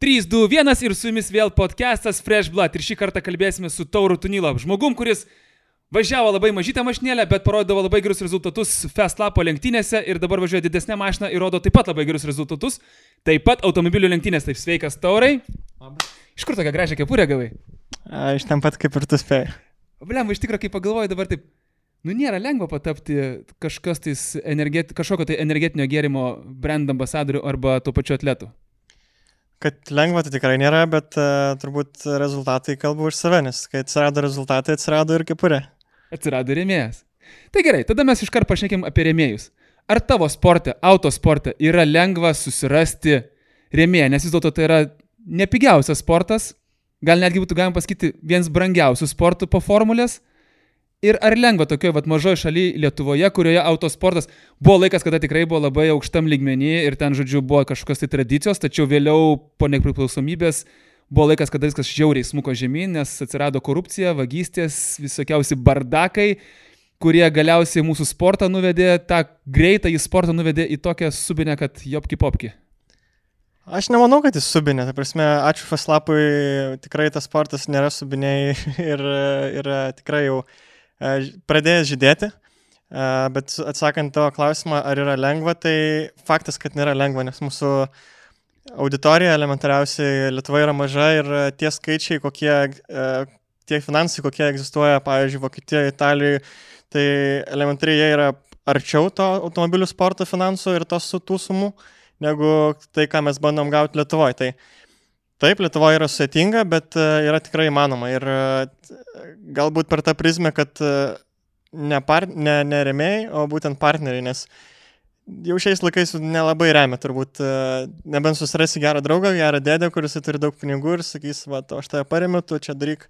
3, 2, 1 ir su jumis vėl podcastas Fresh Blood. Ir šį kartą kalbėsime su Tauru Tunilo, žmogum, kuris važiavo labai mažytę mašinėlę, bet parodavo labai gerus rezultatus Festlapo lenktynėse ir dabar važiuoja didesnė mašina ir rodo taip pat labai gerus rezultatus. Taip pat automobilių lenktynės, taip sveikas Taurai. Iš kur tokią gražią kepurę gavai? A, iš ten pat kaip ir tu spėjai. Bliam, iš tikrųjų, kai pagalvoju dabar taip, nu nėra lengva patapti kažkokio tai energetinio gėrimo brand ambasadoriu arba tuo pačiu atletu. Kad lengva tai tikrai nėra, bet uh, turbūt rezultatai kalba už save, nes kai atsirado rezultatai, atsirado ir kepurė. Atsirado rėmėjas. Tai gerai, tada mes iškart pašnekėm apie rėmėjus. Ar tavo sporte, autosporte yra lengva susirasti rėmėją, nes vis dėlto tai yra nepigiausias sportas, gal netgi būtų galima pasakyti vienas brangiausių sportų po formulės, Ir ar lengva tokioje vat, mažoje šalyje Lietuvoje, kurioje autosportas buvo laikas, kada tikrai buvo labai aukštam lygmenį ir ten, žodžiu, buvo kažkokios tai tradicijos, tačiau vėliau po nepriklausomybės buvo laikas, kada viskas žiauriai smuko žemyn, nes atsirado korupcija, vagystės, visokiausi bardakai, kurie galiausiai mūsų sportą nuvedė, tą greitą į sportą nuvedė į tokią subinę, kad jopki popki. Aš nemanau, kad jis subinė. Tai prasme, ačiū Faslapui, tikrai tas sportas nėra subiniai ir, ir tikrai jau E, pradėjęs žydėti, bet atsakant tavo klausimą, ar yra lengva, tai faktas, kad nėra lengva, nes mūsų auditorija elementariausiai Lietuva yra maža ir tie skaičiai, kokie, tie finansai, kokie egzistuoja, pavyzdžiui, Vokietijoje, Italijoje, tai elementariai jie yra arčiau to automobilių sporto finansų ir tos tų sumų, negu tai, ką mes bandom gauti Lietuvoje. Tai Taip, Lietuva yra sudėtinga, bet e, yra tikrai įmanoma. Ir e, galbūt per tą prizmę, kad e, ne, par, ne, ne remėjai, o būtent partneriai, nes jau šiais laikais nelabai remia, turbūt, nebent susirasi gerą draugą, gerą dėdę, kuris turi daug pinigų ir sakys, va, aš tave paremiu, tu čia daryk,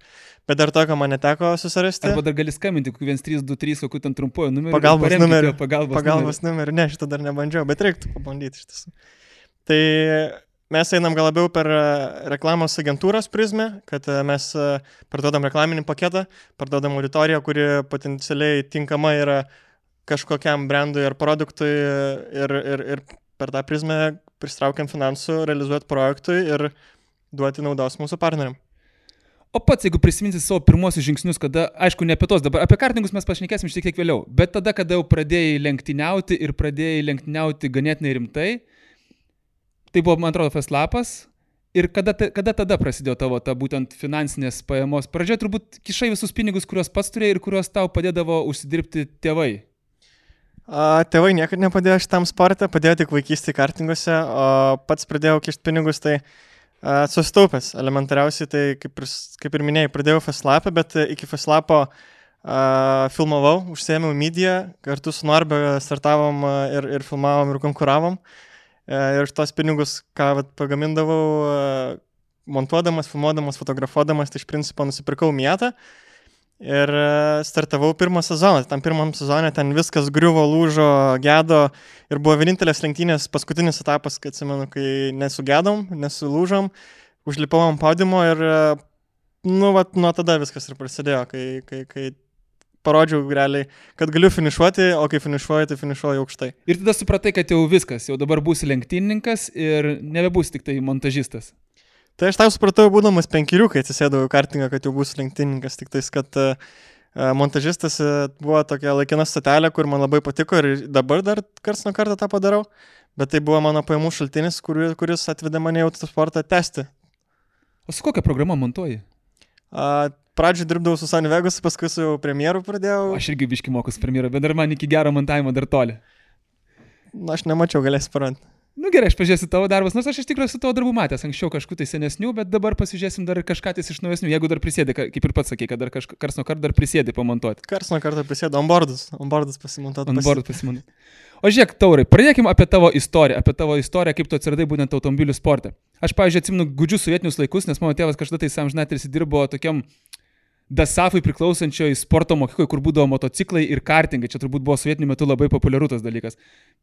bet dar tokio man neteko susirasti. Arba dar gali skambinti, kokiu 1323, kokiu ten trumpuoju numeriu. Pagalbos numeriu. Pagalbos, pagalbos numeriu, ne, šitą dar nebandžiau, bet reiktų pabandyti iš tiesų. Tai Mes einam gal labiau per e, reklamos agentūros prizmę, kad e, mes e, parduodam reklaminį paketą, parduodam auditoriją, kuri potencialiai tinkama yra kažkokiam brandui ar produktui ir, ir, ir per tą prizmę pristraukiam finansų, realizuoti projektui ir duoti naudos mūsų partneriam. O pats, jeigu prisiminsi savo pirmosius žingsnius, kada, aišku, ne apie tos dabar, apie kartingus mes pašnekėsim šiek tiek vėliau, bet tada, kada jau pradėjai lenktyniauti ir pradėjai lenktyniauti ganėtinai rimtai, Tai buvo, man atrodo, Feslapas. Ir kada, kada tada prasidėjo tavo ta būtent finansinės pajamos? Pradžioje turbūt kišai visus pinigus, kuriuos pats turėjai ir kuriuos tau padėdavo užsidirbti tėvai. A, tėvai niekada nepadėjo šitam sportui, padėjo tik vaikystėje kartinguose, o pats pradėjau kišti pinigus, tai a, sustaupęs elementariausiai, tai kaip ir, kaip ir minėjai, pradėjau Feslapą, bet iki Feslapo filmavau, užsėmiau mediją, kartu su Norbe startavom ir, ir filmavom ir konkuravom. E, ir iš tos pinigus, ką vat, pagamindavau, e, montuodamas, filmuodamas, fotografuodamas, tai iš principo nusipirkau mietą ir e, startavau pirmą sezoną. Tam pirmam sezonė ten viskas griuvo, lūžo, gedo ir buvo vienintelės lenktynės, paskutinis etapas, kai atsimenu, kai nesugedom, nesulūžom, užlipau ant padimo ir, nu, vat, nuo tada viskas ir prasidėjo, kai, kai, kai parodžiau realiai, kad galiu finišuoti, o kai finišuoju, tai finišuoju aukštai. Ir tada supratai, kad jau viskas, jau dabar būsi lenktynininkas ir nebebūsi tik tai montažistas. Tai aš tau supratau, būdamas penkerių, kai atsisėdau į kartingą, kad jau būsiu lenktynininkas, tik tais, kad uh, montažistas uh, buvo tokia laikina statelė, kur man labai patiko ir dabar dar kars nuo karto tą padarau, bet tai buvo mano pajamų šaltinis, kur, kuris atvedė mane į autosportą tęsti. O su kokia programa montuoji? Uh, pradžioje dirbdavau su Sunny Vegas, paskui su premjeru pradėjau. Aš irgi biški mokus premjerą, bet dar man iki gero montavimo dar toli. Na, aš nemačiau, galėsi parant. Nu gerai, aš pažiūrėsiu tavo darbus, nors aš iš tikrųjų su tavo darbu matęs anksčiau kažkokiu tai senesniu, bet dabar pasižiūrėsim dar kažką tai iš naujesnių, jeigu dar prisėdė, kaip ir pats sakė, kad dar kars nuo karto dar prisėdė pamontuoti. Kars nuo karto prisėdė, onboardus, onboardus pasimontuoti. Onboardus pasimontuoti. O žiūrėk, taurai, pradėkime apie tavo istoriją, apie tavo istoriją, kaip tu atsiradai būtent automobilių sporte. Aš, pavyzdžiui, atsimenu gudžius sovietinius laikus, nes mano tėvas kažkada tai samžnatis dirbo tokiam Dasafui priklausančioje sporto mokykloje, kur būdavo motociklai ir kartingai. Čia turbūt buvo sovietiniu metu labai populiarus tas dalykas.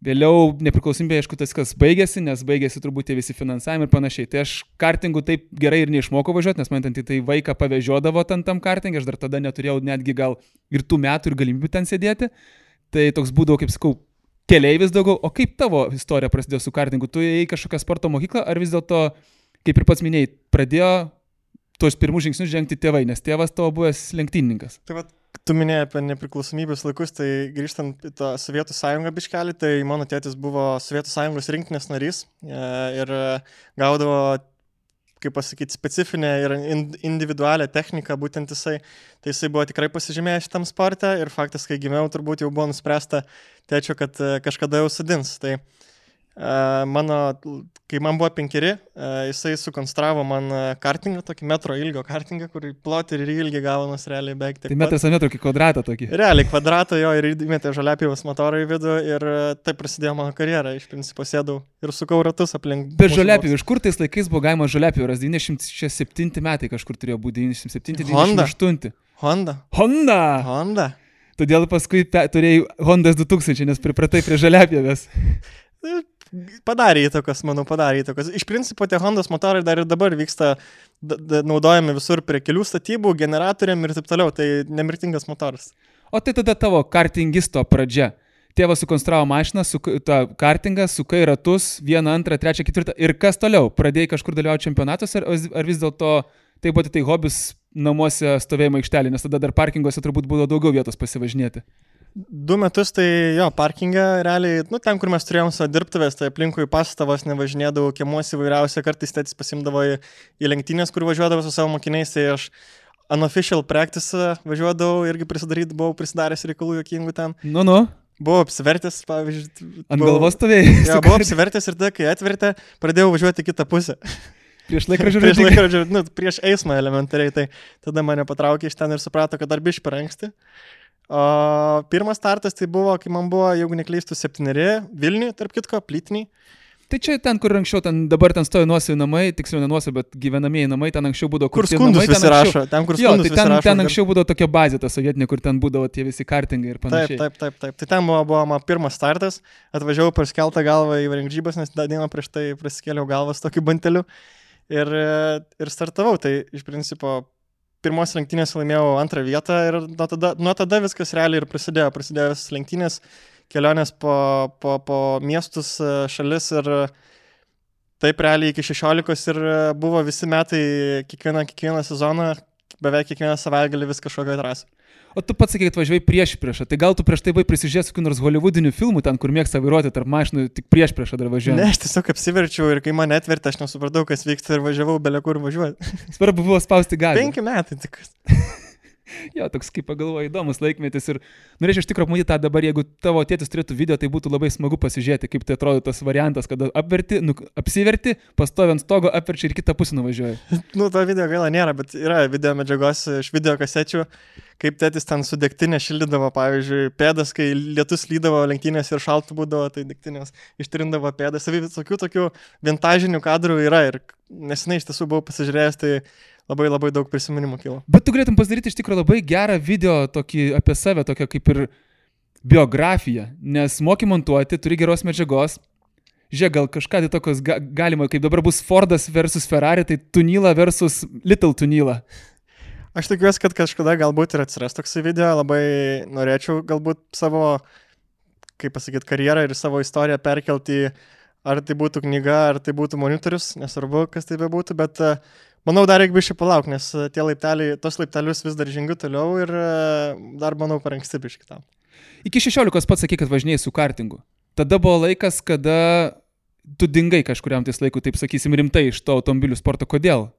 Vėliau nepriklausomybė, aišku, tas kas baigėsi, nes baigėsi turbūt tie visi finansavimai ir panašiai. Tai aš kartingų taip gerai ir neišmokau važiuoti, nes man ten tai vaiką pavežiodavo ten tam kartingui, aš dar tada neturėjau netgi gal ir tų metų ir galimybių ten sėdėti. Tai toks būdavo, kaip sakau, keleivis daugiau. O kaip tavo istorija prasidėjo su kartingu? Tu į kažkokią sporto mokyklą ar vis dėlto kaip ir pats minėjai, pradėjo tuos pirmus žingsnius žengti tėvai, nes tėvas tavo buvęs lenktynininkas. Tai vat, tu minėjai apie nepriklausomybės laikus, tai grįžtant į tą Sovietų sąjungą biškelį, tai mano tėtis buvo Sovietų sąjungos rinktinės narys e, ir gaudavo kaip pasakyti, specifinę ir individualią techniką, būtent jisai, tai jisai buvo tikrai pasižymėjęs šitam sportą ir faktas, kai gimiau, turbūt jau buvo nuspręsta tėčio, kad e, kažkada jau sudins. Tai uh, mano, kai man buvo penkeri, jisai sukonstravo man kartingą, tokį metro ilgio kartingą, kur plotį ir ilgį gavonas realiai beveik. Tai metras ant metro, kaip kvadratą tokį. Realiai kvadratą jo ir įmetė žaliapijos motorą į vidų ir taip prasidėjo mano karjera. Iš principo sėdau ir sukau ratus aplink. Bet žaliapijų, iš kur tais laikais buvo galima žaliapijų, ras 97 metai kažkur turėjo būti, 97, 98. Honda. Honda. Honda. Todėl paskui turėjai Hondas 2000, nes pripratai prie žaliapjėvės. Padarė įtakos, manau, padarė įtakos. Iš principo tie Hondos motorai dar ir dabar vyksta, naudojami visur prie kelių statybų, generatoriam ir taip toliau. Tai nemirtingas motoras. O tai tada tavo kartingisto pradžia. Tėvas sukonstravo mašiną, su, tą kartingą, sukai ratus, vieną, antrą, trečią, ketvirtą. Ir kas toliau? Pradėjai kažkur dalyvauti čempionatuose, ar, ar vis dėlto tai buvo tai hobis namuose stovėjimo aikštelė, nes tada dar parkinguose turbūt buvo daugiau vietos pasivažinėti? Du metus tai jo, parkingą realiai, nu ten, kur mes turėjom savo dirbtuvės, tai aplinkui pastavos nevažinėdavau, kiemuosi įvairiausia, kartais tėtis pasimdavo į, į lenktynės, kur važiuodavo su savo mokiniais, tai aš unofficial practice važiuodavau, irgi prisidaryti, buvau prisidaręs reikalų jokingų ten. Nu, nu. Buvau apsivertęs, pavyzdžiui. Ant buvau, galvos stovėjai. Ja, buvau apsivertęs ir tada, kai atvertė, pradėjau važiuoti kitą pusę. Prieš laikrodžių prieš laikrodžių, nu, prieš eismą elementariai, tai tada mane patraukė iš ten ir suprato, kad dar biš per anksti. O pirmas startas tai buvo, kai man buvo, jeigu neklystų, septyneri Vilniui, tarp kitko, plytiniai. Tai čia ten, kur anksčiau, ten dabar ten stovi nuosavai namai, tiksliau ne nuosavai, bet gyvenamieji namai, ten anksčiau būdavo kur skundus namai, visi rašo, ten kur skundus jo, tai ten, ten anksčiau būdavo tokia bazė, ta sovietinė, kur ten būdavo tie visi kartingai ir panašiai. Taip, taip, taip, taip. Tai ten buvo, buvo mano pirmas startas, atvažiavau per skeltą galvą į varingžybas, nes dieną prieš tai prasikėliau galvas tokiu banteliu ir, ir startavau. Tai iš principo pirmos lenktynės laimėjau antrą vietą ir nuo tada, nuo tada viskas realiai ir prasidėjo. Prasidėjo visas lenktynės, kelionės po, po, po miestus, šalis ir taip realiai iki 16 ir buvo visi metai, kiekvieną, kiekvieną sezoną, beveik kiekvieną savaitgalį vis kažkokią trasą. O tu pats sakai, kad važiuoji prieš priešą. Tai gal tu prieš tai buvai prisižiūrėjęs kokių nors holivudinių filmų, ten, kur mėgsta vairuoti tarp mašinų, tik prieš priešą dar važiuoji. Ne, aš tiesiog apsiverčiau ir kai mane atvertė, aš nesupratau, kas vyksta ir važiavau belė kur važiuoti. Svarbu buvo spausti galą. Penki metai tik. jo, toks kaip pagalvoju, įdomus laikmetis ir norėčiau iš tikrųjų pamatyti tą dabar, jeigu tavo tėtis turėtų video, tai būtų labai smagu pasižiūrėti, kaip tai atrodo tas variantas, kada apverti, nu, apsiverti, pastovi ant stogo, apverči ir kitą pusę nuvažiuoji. nu, to video gaila nėra, bet yra video medžiagos iš video kasečių, kaip tėtis ten su degtinė šildydavo, pavyzdžiui, pėdas, kai lietus lydavo lenktynės ir šaltų būdavo, tai degtinės ištrindavo pėdas. Ir visokių tokių vintažinių kadrų yra ir nesenai iš tiesų buvau pasižiūrėjęs, tai labai labai daug prisiminimų kilo. Bet tu galėtum pasidaryti iš tikrųjų labai gerą video tokį apie save, tokią kaip ir biografiją, nes moki montuoti, turi geros medžiagos. Žiūrėk, gal kažką tai tokios ga galima, kaip dabar bus Fordas versus Ferrari, tai Tunila versus Little Tunila. Aš tikiuosi, kad kažkada galbūt ir atsiras toksai video, labai norėčiau galbūt savo, kaip pasakyti, karjerą ir savo istoriją perkelti, ar tai būtų knyga, ar tai būtų monitorius, nesvarbu, kas tai bebūtų, bet uh, Manau, dar reikia biškai palaukti, nes e, tie laipteliai, tos laiptelius vis dar žengiu toliau ir e, dar, manau, per anksti biškai tam. Iki 16 pats sakai, kad važinėjai su kartingu. Tada buvo laikas, kada tu dingai kažkuriam tais laikui, taip sakysim, rimtai iš to automobilių sporto. Kodėl?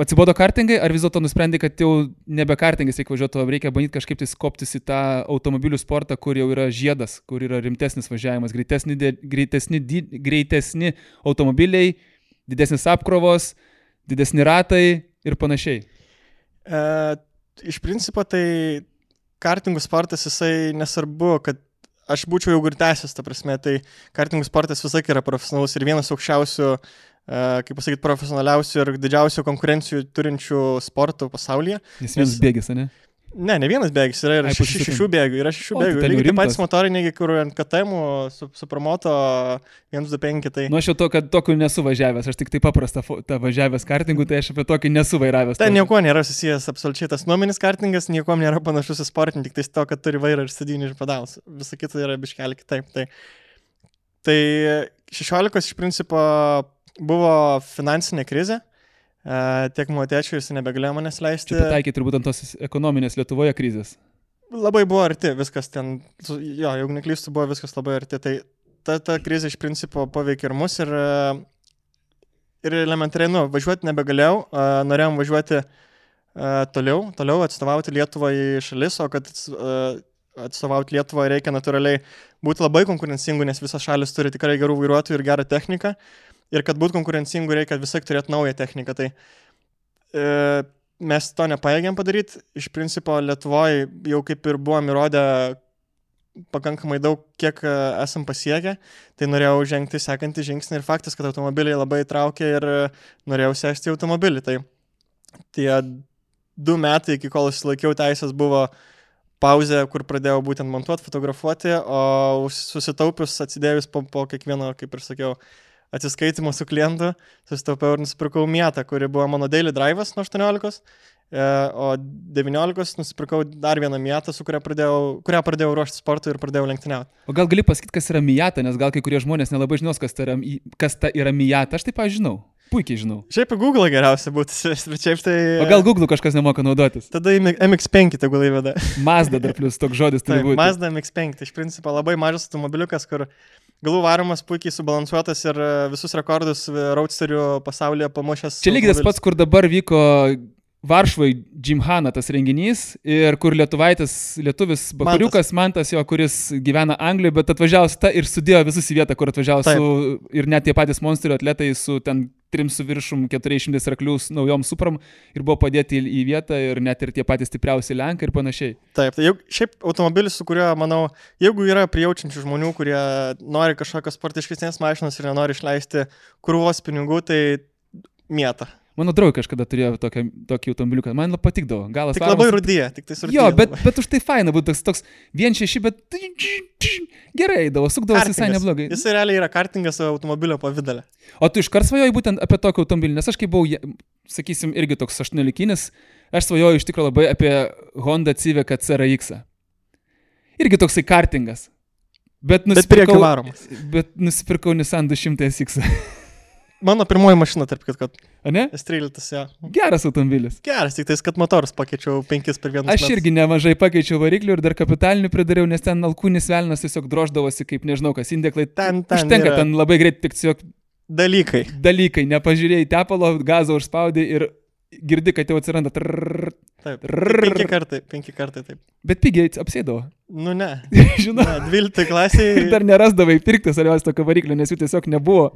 Atsibodo kartingai, ar vis dėlto nusprendai, kad jau nebe kartingais reikia važiuoti, o reikia bandyti kažkaip tai skoptis į tą automobilių sportą, kur jau yra žiedas, kur yra rimtesnis važiavimas, greitesni, greitesni, greitesni automobiliai, didesnis apkrovos, didesni ratai ir panašiai? E, iš principo tai kartingų sportas jisai nesvarbu, kad aš būčiau jau girtęsis, ta prasme, tai kartingų sportas visai yra profesionalus ir vienas aukščiausių, e, kaip pasakyti, profesionaliausių ir didžiausių konkurencijų turinčių sportų pasaulyje. Jis vienas bėgis, ne? Ne, ne vienas bėgis, yra ir Ai, šeši, šešių bėgių, yra šešių o, bėgių. Tai Lygiai taip patys motoriai, negi kur ant KTM su, su promoto 125. Tai... Nu, aš jau to, kad tokiu nesu važiavęs, aš tik tai paprastą tą važiavęs kartingų, tai aš apie tokį nesu vairavęs. Tai nieko nėra susijęs absoliučiai, tas nuominis kartingas nieko nėra panašus į sportinį, tik tai to, kad turi vairą ir sėdynį ir pedalus. Visa kita yra biškelį kitaip. Tai, tai 16 iš principo buvo finansinė krizė, tiek mano tėčiui jis nebegalėjo manęs leisti. Čia pataikiai turbūt ant tos ekonominės Lietuvoje krizės. Labai buvo arti, viskas ten, jo, jeigu neklystu, buvo viskas labai arti. Tai ta, ta krizė iš principo paveikė ir mus ir, e, ir elementariai, nu, važiuoti nebegalėjau, e, norėjom važiuoti e, toliau, toliau atstovauti Lietuvą į šalis, o kad e, atstovauti Lietuvą reikia natūraliai būti labai konkurencingu, nes visas šalis turi tikrai gerų vairuotojų ir gerą techniką. Ir kad būtų konkurencingu, reikia visai turėti naują techniką. Tai e, mes to nepaėgėm padaryti. Iš principo Lietuvoje jau kaip ir buvom įrodę pakankamai daug, kiek e, esam pasiekę, tai norėjau žengti sekantį žingsnį ir faktas, kad automobiliai labai traukia ir e, norėjau sėsti į automobilį. Tai tie du metai, iki kol išsilaikiau teisės, buvo pauzė, kur pradėjau būtent montuoti, fotografuoti, o susitaupius, atsidėjus po, po kiekvieno, kaip ir sakiau, atsiskaitimo su klientu, susitaupiau ir nusipirkau mietą, kuri buvo mano daily drive'as nuo 18, e, o 19 nusipirkau dar vieną mietą, su kuria pradėjau, kurią pradėjau ruošti sportui ir pradėjau lenktyniauti. O gal gali pasakyti, kas yra Mijata, nes gal kai kurie žmonės nelabai žinos, kas ta yra, kas ta yra Mijata. Aš taip pažinau. Puikiai žinau. Šiaip Google geriausia būtų, bet šiaip tai... O gal Google kažkas nemoka naudotis? Tada į MX5 tegul įveda. Mazda dar plus toks žodis turi būti. Mazda MX5, tai iš principo labai mažas automobiliukas, kur galų varomas puikiai subalansuotas ir e, visus rekordus e, roadsterių pasaulyje pamušęs. Čia lygiai tas pats, kur dabar vyko Varšuvai Jimhana tas renginys ir kur lietuvaitis, lietuvis bakariukas Mantas jo, kuris gyvena Anglijoje, bet atvažiavo ta ir sudėjo visus į vietą, kur atvažiavo Taip. su ir net tie patys monstrio atletai su ten trim su viršum 400 raklių s- naujom supram ir buvo padėti į, vietą ir net ir tie patys stipriausi lenkai ir panašiai. Taip, tai jau, šiaip automobilis, su kuriuo, manau, jeigu yra prijaučiančių žmonių, kurie nori kažkokios sportiškesnės mašinos ir nenori išleisti krūvos pinigų, tai mieta. Mano draugai kažkada turėjo tokią, tokį automobiliuką, man patikdavo. Galas Tik labai rudyje, tik tai surdyje. Jo, bet, bet už tai faina būtų toks, toks vien šeši, bet gerai eidavo, sukdavosi visai neblogai. Jis realiai yra kartingas automobilio pavydalė. O tu iškart svajoji būtent apie tokį automobilį, nes aš kai buvau, sakysim, irgi toks 18-kinis, aš svajoju iš tikrųjų labai apie Honda Civic CRX. -ą. Irgi toksai kartingas. Bet Bet nusipirkau, varomas. bet nusipirkau Nissan 200 SX. Mano pirmoji mašina, tarp kitko, ne? S13, jo. Geras automobilis. Geras, tik tais, kad motorus pakeičiau penkis per vieną. Aš irgi nemažai pakeičiau variklių ir dar kapitalinių pridariau, nes ten alkūnis velnas tiesiog droždavosi kaip nežinau kas, indeklai. Ten, ten. Užtenka yra ten labai greit tik tiesiog Dalykai. dalykai, nepažiūrėjai tepalo, gazą užspaudai ir girdi, kad jau atsiranda. Trrrr, Taip. Trrrr. Penki kartai, penki kartai taip. bet pigiai apsėdavo. Nu ne. Žinau. 12 klasiai. Dar nerasdavai pirkti svarbiausia tokio variklio, nes jų tiesiog nebuvo.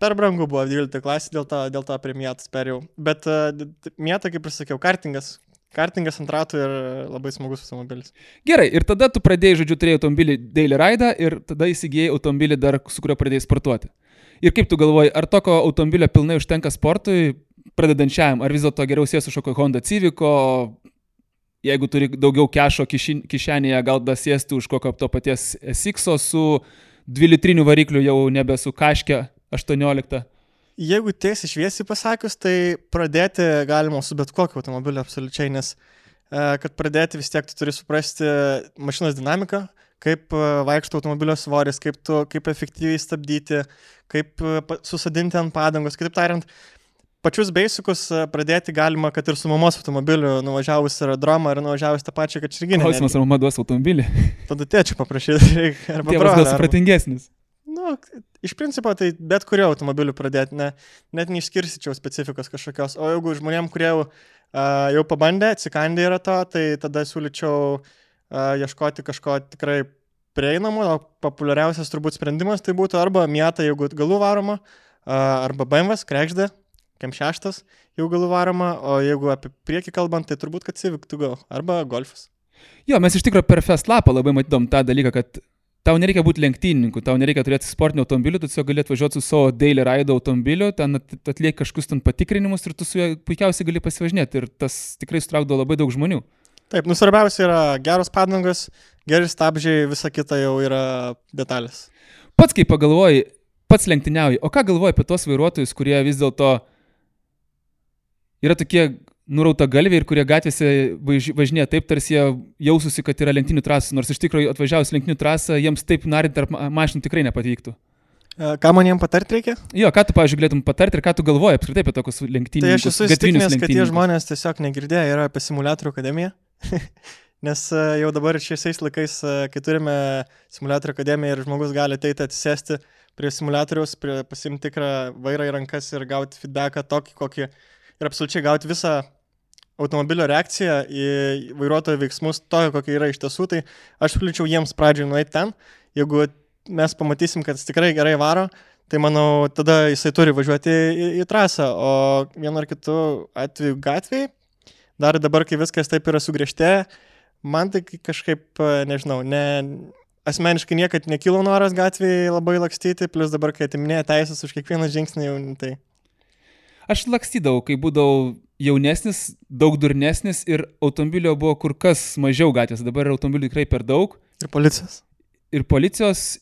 Per brangu buvo 12 klasė, dėl to, dėl to prie mėtas perėjau. Bet uh, mėta, kaip ir sakiau, kartingas. Kartingas ant ratų ir labai smagus automobilis. Gerai, ir tada tu pradėjai, žodžiu, turėjai automobilį Daily Ride ir tada įsigijai automobilį dar, su kuriuo pradėjai sportuoti. Ir kaip tu galvoji, ar tokio automobilio pilnai užtenka sportui, pradedančiajam, ar vis dėlto geriau sėsi už kokio Honda Civico, jeigu turi daugiau kešo kišenėje, gal da sėsti už kokio to paties SX su 2 litriniu varikliu jau nebe su kažkia 18. Jeigu tiesiai šviesiai pasakius, tai pradėti galima su bet kokiu automobiliu absoliučiai, nes e, kad pradėti vis tiek tu turi suprasti mašinos dinamiką, kaip e, vaikšto automobilio svoris, kaip, tu, kaip efektyviai stabdyti, kaip e, susadinti ant padangos. Kitaip tariant, pačius basicus e, pradėti galima, kad ir su mamos automobiliu nuvažiavus į aerodromą ar nuvažiavus tą pačią kačirginę. Klausimas, ar mama duos automobilį. Tada tėčių paprašyti reikia. Arba brolio, arba- supratingesnis. Nu, iš principo, tai bet kurio automobiliu pradėti, ne, net neišskirstyčiau specifikos kažkokios. O jeigu žmonėm, kurie jau, uh, jau pabandė, atsikandė yra to, tai tada siūlyčiau uh, ieškoti kažko tikrai prieinamo, o populiariausias turbūt sprendimas tai būtų arba Miata, jeigu galų varoma, uh, arba BMW, krekždė, kem šeštas, jau galų varoma, o jeigu apie priekį kalbant, tai turbūt, kad Civic to go, arba Golfas. Jo, mes iš tikrųjų per Fest lapą labai matydom tą dalyką, kad tau nereikia būti lenktynininku, tau nereikia turėti sportinio automobilio, tu tiesiog gali atvažiuoti su savo daily ride automobiliu, ten at- atlieki kažkokius ten patikrinimus ir tu su juo puikiausiai gali pasivažinėti ir tas tikrai sutraukdo labai daug žmonių. Taip, nu svarbiausia yra geros padangos, geri stabdžiai, visa kita jau yra detalės. Pats kaip pagalvoji, pats lenktyniauji, o ką galvoji apie tos vairuotojus, kurie vis dėlto yra tokie nurauta galviai ir kurie gatvėse važ- važinėja taip, tarsi jie jaususi, kad yra lenktynių trasų, nors iš tikrųjų atvažiavus lenktynių trasą, jiems taip narinti tarp ma- mašinų tikrai nepatiktų. E, Ką man jiem patarti reikia? Jo, ką tu, pavyzdžiui, galėtum patarti ir ką tu galvoji apskritai apie tokius lenktynius? Tai aš esu įsitikinęs, kad tie žmonės tiesiog negirdėjo yra apie simulatorių akademiją. Nes e, jau dabar šiais laikais, e, kai turime simulatorių akademiją ir žmogus gali ateiti atsisėsti prie simulatoriaus, prie pasimti tikrą vairą į rankas ir gauti feedbacką tokį, kokį ir absoliučiai gauti visą automobilio reakciją į vairuotojo veiksmus, tokio, kokie yra iš tiesų, tai aš siūlyčiau jiems pradžioj nueiti ten. Jeigu mes pamatysim, kad jis tikrai gerai varo, tai manau, tada jisai turi važiuoti į, į trasą, o vienu ar kitu atveju gatviai, dar dabar, kai viskas taip yra sugriežtė, man tai kažkaip, nežinau, ne, asmeniškai niekad nekilo noras gatvėje labai lakstyti, plus dabar, kai atiminėja teisės už kiekvieną žingsnį, jau tai. Aš lakstydavau, kai būdavau jaunesnis, daug durnesnis ir automobilio buvo kur kas mažiau gatvės, dabar automobilių tikrai per daug. Ir policijos. Ir policijos,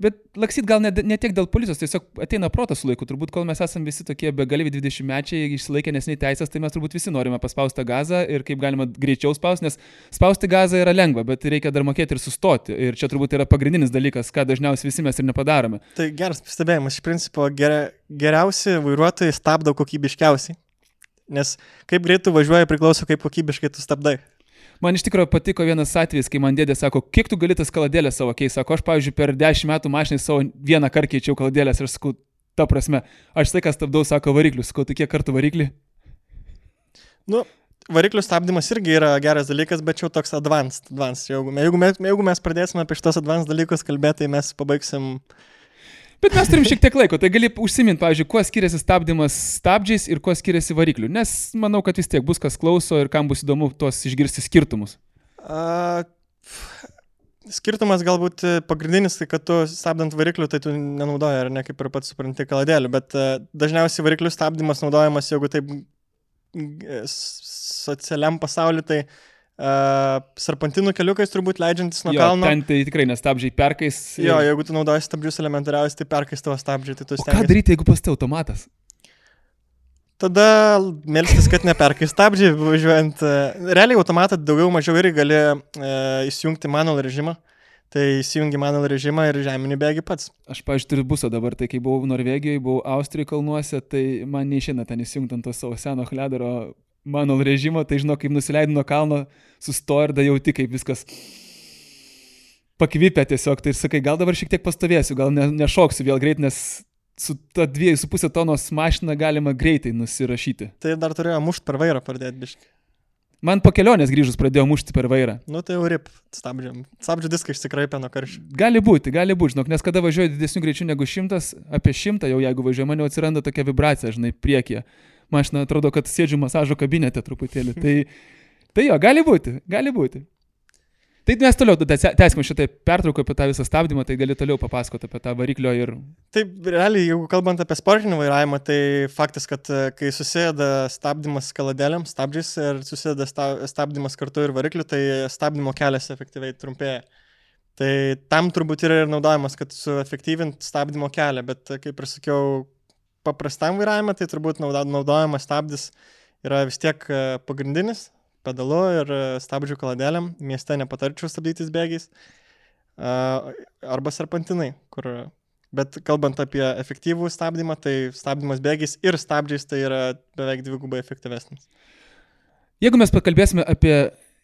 Bet laksyt gal ne, ne tiek dėl policijos, tiesiog ateina protas su laiku. Turbūt, kol mes esame visi tokie begaliai 20 mečiai, išsilaikę nesnei teisės, tai mes turbūt visi norime paspausti gazą ir kaip galima greičiau spausti, nes spausti gazą yra lengva, bet reikia dar mokėti ir sustoti. Ir čia turbūt yra pagrindinis dalykas, ką dažniausiai visi mes ir nepadarome. Tai geras pastebėjimas. Iš principo ger, geriausi vairuotojai stabdo kokybiškiausiai. Nes kaip greitai važiuoja priklauso, kaip kokybiškai tu stabdai. Man iš tikrųjų patiko vienas atvejis, kai man dėdė sako, kiek tu gali tas kaladėlės savo keisti. Sako, aš, pavyzdžiui, per dešimt metų mašinai savo vieną kartą keičiau kaladėlės ir sakau, ta prasme, aš tai, kas stabdau, sako variklius, sakau, tai kiek kartų variklį? Nu, variklių stabdymas irgi yra geras dalykas, bet jau toks advanced. advanced. Jeigu, jeigu, mes, jeigu mes pradėsime apie šitos advanced dalykus kalbėti, tai mes pabaigsim Bet mes turim šiek tiek laiko, tai gali užsiminti, pavyzdžiui, kuo skiriasi stabdymas stabdžiais ir kuo skiriasi varikliu. Nes manau, kad vis tiek bus kas klauso ir kam bus įdomu tuos išgirsti skirtumus. A, skirtumas galbūt pagrindinis, tai kad tu stabdant variklių, tai tu nenaudoji, ar ne, kaip ir pats supranti, kaladėlių, bet dažniausiai variklių stabdymas naudojamas, jeigu taip socialiam pasauliu, tai Uh, serpantinų keliukais turbūt leidžiantis nuo jo, kalno. Ten tai tikrai nestabdžiai perkais. Ir... Jo, jeigu tu naudoji stabdžius elementariausiai, tai perkais tavo stabdžiai, tai tu stengiasi. Ką daryti, jeigu pas tai automatas? Tada melstis, kad neperkai stabdžiai, važiuojant. Realiai automatą daugiau mažiau irgi gali e, įsijungti manual režimą. Tai įsijungi manual režimą ir žeminį bėgi pats. Aš, pažiūrėjau, turiu busą dabar, tai kai buvau Norvegijoje, buvau Austrijoje kalnuose, tai man neišina ten įsijungti ant to savo seno kledaro manual režimo, tai žinau, kaip nusileidai nuo kalno, sustoji ir da jauti, kaip viskas pakvipia tiesiog. Tai sakai, gal dabar šiek tiek pastovėsiu, gal ne, nešoksiu vėl greit, nes su ta 2,5 tonos mašina galima greitai nusirašyti. Tai dar turėjo mušti per vairą pradėti biškai. Man po kelionės grįžus pradėjo mušti per vairą. Nu tai jau rip, stabdžiam. Stabdžių diską išsikraipė nuo karščio. Gali būti, gali būti, žinok, nes kada važiuoju didesniu greičiu negu šimtas, apie šimtą jau jeigu važiuoju, man jau atsiranda tokia vibracija, žinai, priekyje mašina atrodo, kad sėdžiu masažo kabinete truputėlį. Tai, tai jo, gali būti, gali būti. Tai mes toliau tęskime šitą pertrauką apie tą visą stabdymą, tai gali toliau papasakoti apie tą variklio ir... Taip, realiai, jeigu kalbant apie sportinį vairavimą, tai faktas, kad e, kai susėda stabdymas kaladėliam, stabdžiais ir susėda stabdymas kartu ir varikliu, tai stabdymo kelias efektyviai trumpėja. Tai tam turbūt yra ir naudojamas, kad suefektyvint stabdymo kelią, bet kaip ir sakiau, paprastam vairavimui, tai turbūt naudojamas stabdis yra vis tiek e, pagrindinis, pedalu ir e, stabdžių kaladėliam. Mieste nepatarčiau stabdytis bėgiais. E, arba serpantinai, kur. Bet kalbant apie efektyvų stabdymą, tai stabdymas bėgiais ir stabdžiais tai yra beveik dvigubai efektyvesnis. Jeigu mes pakalbėsime apie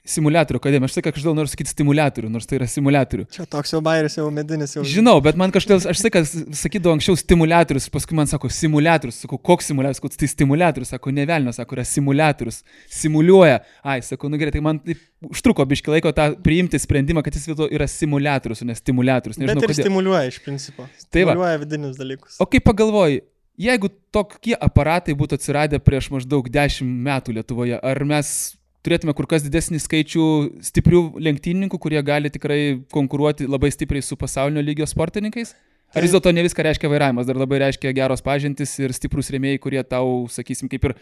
Simulatorių akademija. Aš sakai, kažkodėl noriu sakyti simulatorių, nors tai yra simulatorių. Čia toks jau bairis, jau medinis jau. Žinau, bet man kažkodėl, aš sakai, sakydavau anksčiau simulatorius, paskui man sako simulatorius, sakau, koks simulatorius, koks tai simulatorius, sako, nevelnio, sako, yra simulatorius, simuliuoja. Ai, sakau, nu gerai, tai man taip užtruko biški laiko tą priimti sprendimą, kad jis vis dėlto yra simulatorius, o ne stimulatorius. Nežinau, bet ir kodėl. stimuliuoja iš principo. Tai stimuliuoja vidinius dalykus. O kaip pagalvoji, Jeigu tokie aparatai būtų atsiradę prieš maždaug 10 metų Lietuvoje, ar mes turėtume kur kas didesnį skaičių stiprių lenktynininkų, kurie gali tikrai konkuruoti labai stipriai su pasaulinio lygio sportininkais? Ar vis dėlto ne viską reiškia vairavimas, dar labai reiškia geros pažintis ir stiprus rėmėjai, kurie tau, sakysim, kaip ir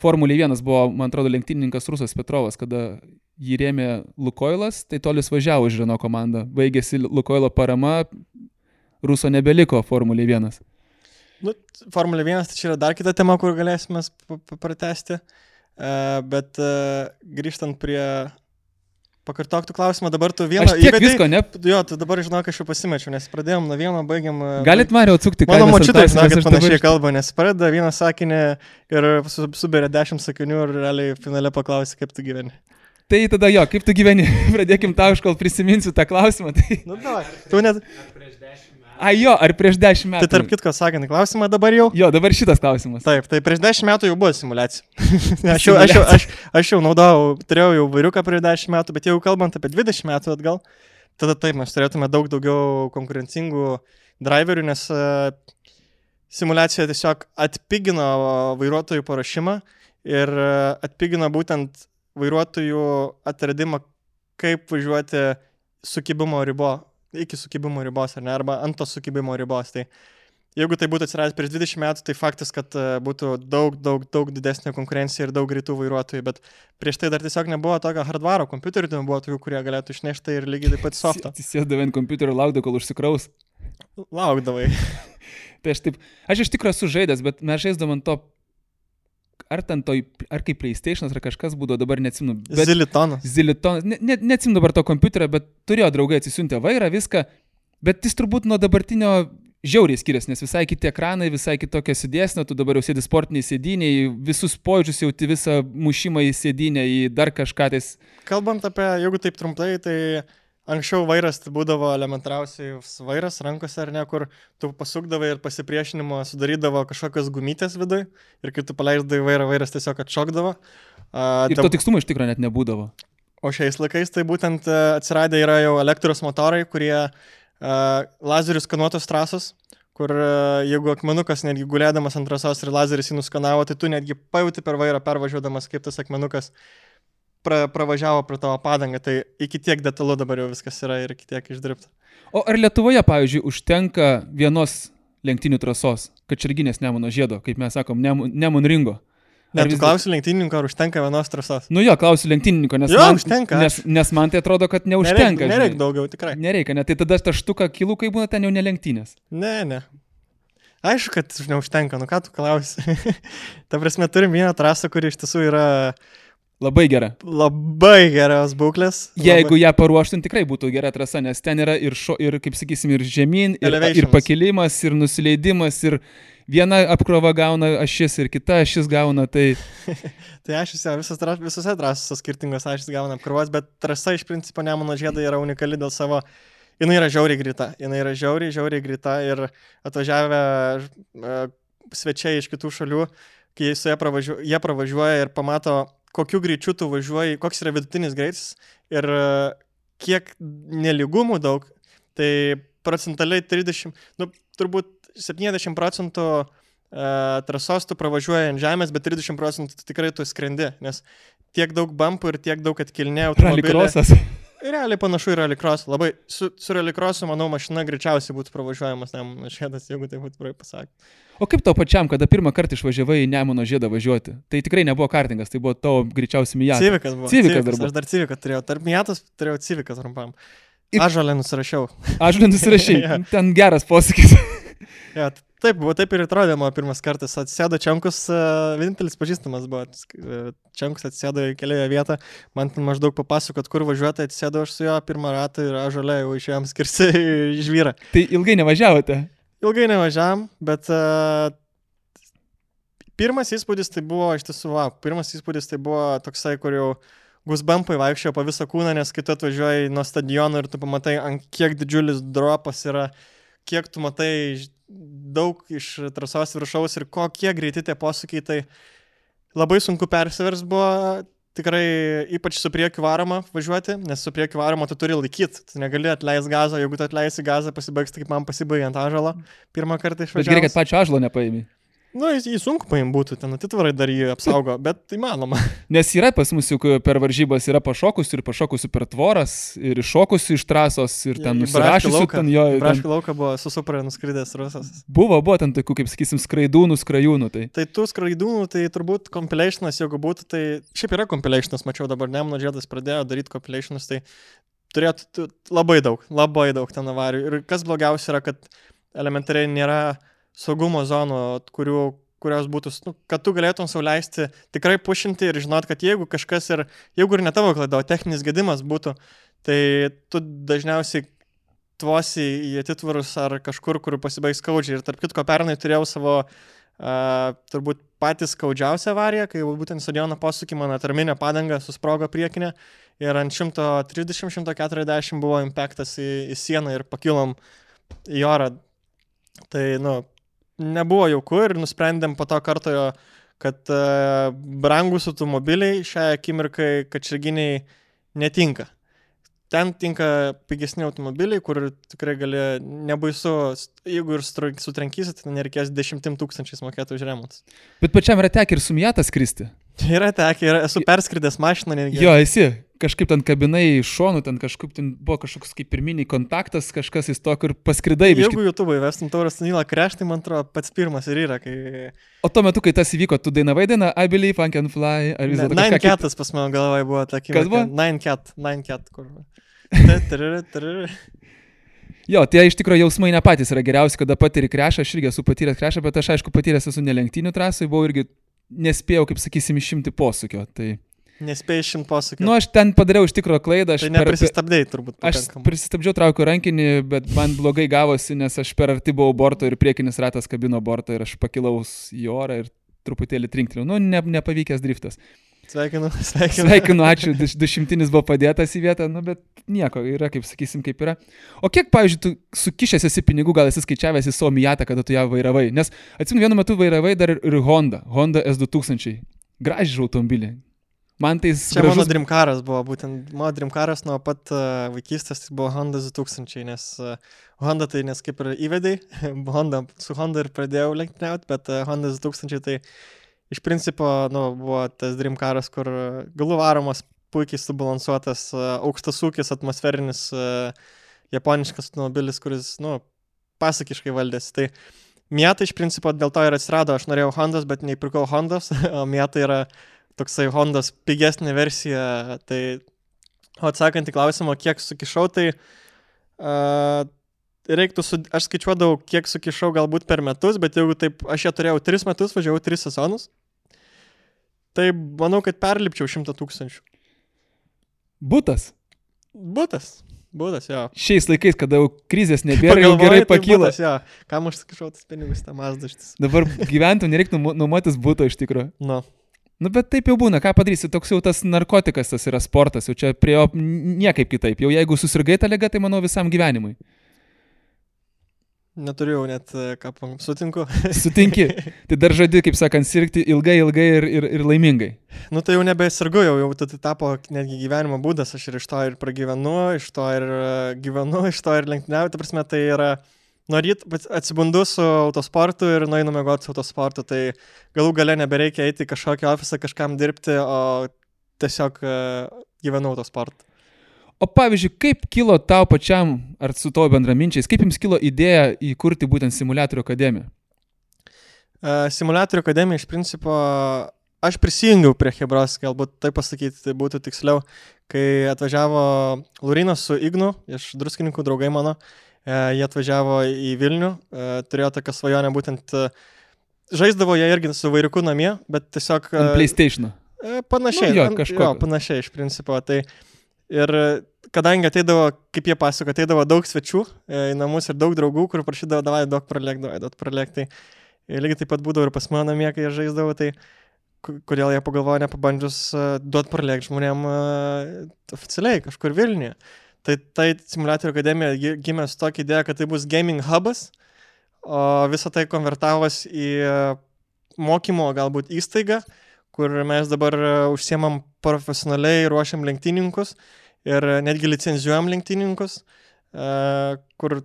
Formulė 1 buvo, man atrodo, lenktynininkas Rusas Petrovas, kada jį rėmė Lukoilas, tai tolis važiavo iš Žino komandą. Baigėsi Lukoilo parama, Ruso nebeliko Formulė 1. Nu, Formulė 1 tai čia yra dar kita tema, kur galėsime pratesti. Uh, bet uh, grįžtant prie Pakartok tu klausimą, dabar tu vieną... Aš tiek įvedei- visko, ne? Jo, tu dabar žinok, aš jau pasimečiau, nes pradėjom nuo vieno, baigiam... e, Galit Mario atsukti, Mano kainas ant močiutė, taisykles, žinok, aš panašiai kalba, nes pradeda vieną sakinį ir su- suberia dešimt sakinių ir realiai finale paklausi, kaip tu gyveni. Tai tada jo, kaip tu gyveni? Pradėkim tau, aš kol prisiminsiu tą klausimą. Tai... Nu, da, tu net... A jo, ar prieš dešimt metų? Tai tarp kitko, sakant, klausimą dabar jau. Jo, dabar šitas klausimas. Taip, tai prieš 10 metų jau buvo simulacija. aš, jau, aš, jau, aš, aš jau naudojau, turėjau jau vairiuką prieš 10 metų, bet jau kalbant apie 20 metų atgal, tada taip mes turėtume daug daugiau konkurencingų driverių, nes e, simulacija tiesiog atpigino vairuotojų paruošimą ir e, atpigino būtent vairuotojų atradimą, kaip važiuoti sukibimo ribo, iki sukibimo ribos, ar ne, arba ant tos sukibimo ribos. Tai Jeigu tai būtų atsiradęs prieš 20 metų, tai faktas, kad e, būtų daug, daug, daug didesnė konkurencija ir daug greitų vairuotojų, bet prieš tai dar tiesiog nebuvo tokio hardvaro kompiuterių, ten buvo tokių, kurie galėtų išnešti ir lygiai taip pat softą. Atsisėdavai ant kompiuterio ir laukdavai, kol užsikraus. Laukdavai. Tai aš taip, aš iš tikrųjų esu žaidęs, bet mes žaisdavom ant to, ar ten to, ar kaip PlayStation, ar kažkas būdavo, dabar neatsimenu. Bet Zilitonas. Zilitonas, ne, ne, neatsimenu dabar to kompiuterio, bet turėjo draugai atsisiuntę vairą, viską, bet jis turbūt nuo dabartinio žiauriai skiriasi, nes visai kiti ekranai, visai kitokia sėdėsna, tu dabar jau sėdi sportiniai sėdiniai, visus pojūčius jauti visą mušimą į sėdinę, į dar kažką tais. Kalbant apie, jeigu taip trumpai, tai anksčiau vairas būdavo elementariausiai vairas rankose ar ne, kur tu pasukdavai ir pasipriešinimo sudarydavo kažkokios gumytės vidui ir kai tu paleisdavai vairą, vairas tiesiog atšokdavo. A, Ir to tikslumo iš tikrųjų net nebūdavo. O šiais laikais tai būtent e, atsiradę yra jau elektros motorai, kurie uh, lazerių skanuotos trasos, kur uh, jeigu akmenukas netgi gulėdamas ant trasos ir lazeris jį nuskanavo, tai tu netgi pajūti per vairą pervažiuodamas, kaip tas akmenukas pra, pravažiavo pro tavo padangą. Tai iki tiek detalu dabar jau viskas yra ir iki tiek išdirbta. O ar Lietuvoje, pavyzdžiui, užtenka vienos lenktynių trasos, kačerginės Nemuno žiedo, kaip mes sakom, Nemun ringo? Ar vis tu dėl- klausi lenktynininko, ar užtenka vienos trasos. Nu jo, klausiu lenktynininko, nes, Jo, man, užtenka, nes, nes man tai atrodo, kad neužtenka. Nereikia nereik žinai. daugiau, tikrai. Nereikia, net tai tada ta štuka kilų, kai būna ten jau nelenktynės. Ne, ne. Aišku, kad neužtenka, nu ką tu klausi. Ta prasme, turim vieną trasą, kuri iš tiesų yra Labai gera. labai geros būklės. Jeigu ją paruoštum, tikrai būtų gera trasa, nes ten yra ir, šo, ir kaip sakysim, ir žemyn, ir, ir pakilimas, ir nusileidimas, ir viena apkrova gauna ašis, ir kita ašis gauna, tai Tai aš visose, visose, tra- visose trasose skirtingos ašys gauna apkrovas, bet trasa iš principo Nemuno žiedai yra unikali dėl savo... Jis yra žiauriai greita. Jis yra žiauriai, žiauriai greita ir atvažiavę e, svečiai iš kitų šalių, kai su jie, pravažiu, jie pravažiuoja ir pamato, kokiu greičiu tu važiuoji, koks yra vidutinis greitis ir e, kiek neligumų daug, tai procentaliai 30, nu, turbūt 70 procentų uh, trasos tu pravažiuoji ant žemės, bet 30 procentų tikrai tu skrendi, nes tiek daug bumpų ir tiek daug automobilių. ralikrosas. Realiai panašu į rallycross. Labai su, su rallycrossu, manau, mašina greičiausiai būtų pravažiuojamas Nemuno žiedas, jeigu tai būtų praei pasakė. O kaip tau pačiam, kada pirmą kartą išvažiavai į Nemuno žiedą važiuoti? Tai tikrai nebuvo kartingas, tai buvo tavo greičiausiai mijat. Civikas buvo. Civikas dar buvo. Aš dar civiką turėjau. Tarp miatas turėjau civiką trumpam. Ir- Ažalę nusirašiau. Aš galiu nusirašyti. Jo. Ten geras posakis. Ja, taip buvo, taip ir atrodė mano pirmas kartas. Atsėdo Čenkus, e, vienintelis pažįstamas buvo. e, Čenkus atsėdo į kelią vietą, man ten maždaug papasakot, kur važiuoti, atsėdo aš su juo pirmą ratą ir ažalė jau išėjom skirsi žvyrą. Tai ilgai nevažiavote. Ilgai nevažiavam, bet uh, pirmas įspūdis tai buvo, iš tiesų, va, pirmas įspūdis tai buvo toksai, kur jau gusbampai vaikščiojo po visą kūną, nes kai tu atvažiuoji nuo stadiono ir tu pamatai, ant kiek didžiulis dropas yra, kiek tu matai daug iš trasos viršaus ir kokie greiti tie posūkiai, tai labai sunku persivers buvo. Tikrai ypač su priekiu varoma važiuoti, nes su priekiu varoma tu turi laikyti, tu negali atleisti gazą, jeigu tu atleisi gazą, pasibaigs taip, kaip man pasibaigė ant ažalo pirmą kartą Bet gerai, kad pačio ažlo nepaėmė. Nu, jis- jį sunku paim būtų, ten atitvarai dar jį apsaugo, bet įmanoma. Nes yra pas mus juk per varžybas yra pašokusių ir pašokusių per tvoras, ir iššokusių iš trasos, ir ten lauką- ten jo. į ten lauką buvo susupra nuskridęs rusas. Buvo, buvo ten tokių, kaip sakysim, skraidūnų, skrajūnų. Tai Tai tų skraidūnų, tai turbūt compilationas, jeigu būtų, tai šiaip yra compilationas, mačiau dabar Nemuno žiedas pradėjo daryti compilationus, tai turėtų tu- labai daug, labai daug ten avarijų. Ir kas blogiausia yra, kad elementariai nėra saugumo zonų, kurių, kurios būtų, nu, kad tu galėtum sauliaisti tikrai pušinti ir žinot, kad jeigu kažkas ir, jeigu ir ne tavo klaida, o techninis gedimas būtų, tai tu dažniausiai tvosi į atitvarus ar kažkur, kur pasibaigs skaudžiai. Ir tarp kitko, pernai turėjau savo Uh, turbūt patys skaudžiausia avarija, kai būtent stadiono posūkį mano tarminė padanga susprogo priekinė ir ant 130-140 buvo impactas į, į sieną ir pakilom į orą. Tai, nu, nebuvo jauku ir nusprendėm po to kartojo, kad uh, brangus automobiliai šią akimirką kačerginiai netinka ten tinka pigesni automobiliai, kur tikrai gali, nebaisu, jeigu ir sutrankysit, tai nereikės dešimtim tūkstančiais mokėti už remontus. Bet pačiam yra tekę ir sumijatą skristi. Yra tekę, yra, esu perskridęs mašiną netgi. Jo, esi, kažkaip ten kabinai iš šonų, ten kažkaip ten buvo kažkoks kaip pirminiai kontaktas, kažkas iš to, kur paskridai. Jeigu. YouTube įvestum taurės Nilą Kreš, tai man atrodo pats pirmas ir yra. Kai... O tuo metu, kai tas įvyko, tu dainavai dainą I Believe I Can Fly, ar vis dėlto... Nine Catas pas mano galvoje buvo ta akimirka. Kas buvo? Nine Cat, Nine Cat, kur. Jo, tie iš tikrųjų jausmai ne patys yra geriausi, kada patiri krešą, aš irgi esu patyręs krešą, bet aš aišku patyręs esu nelenktynių trasai, buvau irgi nespėjau, kaip sakysim, išimti posūkio. Tai... Nespėjai išimti posūkio. Nu, aš ten padariau iš tikrųjų klaidą. Aš tai neprisistabdėjai turbūt. Pakankamai. Aš prisistabdžiau traukiu rankinį, bet man blogai gavosi, nes aš per arti buvau borto ir priekinis ratas kabino borto ir aš pakilau į orą ir truputėlį trinkliau. Nu, ne, nepavykęs driftas. Sveikinu, sveikinu. Sveikinu, ačiū, dušimtinis buvo padėtas į vietą, nu, bet nieko, yra, kaip sakysim, kaip yra. O kiek, pavyzdžiui, tu sukišęs esi pinigų, gal esi skaičiavęs į savo mijatą, kada tu ją vairavai? Nes atsimenu, vienu metu vairavai dar ir Honda, Honda S2000. Gražiai automobilį. Man tai... Čia gražus... mano Dreamcaras buvo, būtent mano Dreamcaras nuo pat uh, vaikystės tai buvo Honda 2000, nes uh, Honda tai nes kaip ir įvedai, Honda, su Honda ir pradėjau lenktyniauti, bet uh, Honda 2000 tai iš principo nu, buvo tas Dream karas, kur galų varomas, puikiai subalansuotas, aukštas ūkis, atmosferinis, japoniškas automobilis, kuris, nu, pasakiškai valdėsi. Tai Mieta iš principo dėl to ir atsirado, aš norėjau Hondas, bet neįpirkau Hondas, o Mieta yra toksai Hondas pigesnė versija. Tai, o atsakant į klausimą, kiek sukišau, tai uh, reiktų, su, aš skaičiuodavau, kiek sukišau galbūt per metus, bet jeigu taip, aš ją turėjau 3 metus, važiavau 3 sezonus, tai manau, kad perlipčiau 100 tūkstančių. Būtas. Būtas. Būtas, jo. Šiais laikais, kada jau krizės nebėra, jau gerai tai pakyla. Būtas, jo. Kam aš sakišau tas pinigus, tą mazdaštis. Dabar gyventų nereiktų nuomotis būto iš tikrųjų. Nu. Nu, bet taip jau būna, ką padarysi, toks jau tas narkotikas, tas yra sportas, jau čia prie jo niekaip kitaip. Jau jeigu susirgai tą ligą, tai manau visam gyvenimui. Neturiu net e, ką sutinku. Sutinki. Tai dar žadi, kaip sakant, sirgti ilgai, ilgai ir, ir, ir laimingai. Nu tai jau nebesirgu, jau, jau tai tapo netgi gyvenimo būdas, aš ir iš to ir pragyvenu, iš to ir e, gyvenu, iš to ir lenktyniauju, ta prasme tai yra, nuo ryt atsibundu su autosportu ir nueinu mėgoti su autosportu, tai galų gale nebereikia eiti į kažkokį ofisą kažkam dirbti, o tiesiog e, gyvenu autosportu. O pavyzdžiui, kaip kilo tau pačiam, ar su tavo bendraminčiais, kaip jums kilo idėja įkurti būtent simulatorių akademiją? Uh, simulatorių akademija iš principo, aš prisijungiau prie Hebros, galbūt tai pasakyti tai būtų tiksliau, kai atvažiavo Lurinas su Ignu, iš druskininkų draugai mano, uh, jie atvažiavo į Vilnių, uh, turėjo tokią svajonę būtent, žaisdavo jie irgi su vairiuku namie, bet tiesiog... Ant PlayStation. Panašiai, nu, jo, kažko. Jo, panašiai iš principo. Tai uh, Ir kadangi ateidavo, kaip jie pasako, ateidavo daug svečių e, į namus ir daug draugų, kur prašydavo, davai, duok pralėkdavo, duok pralėkti. Tai lygiai taip pat būdavo ir pas mano namie, kai jie žaisdavo, tai kodėl jie pagalvojo nepabandžius uh, duot pralėkti žmonėm oficialiai kažkur Vilniuje. Tai tai simulatorių akademija gimė su tokia idėja, kad tai bus gaming hubas, o visą tai konvertavos į mokymo galbūt įstaigą, kur mes dabar užsiemam profesionaliai ruošiam lenktyninkus ir netgi licenzijuojam lenktyninkus, e, kur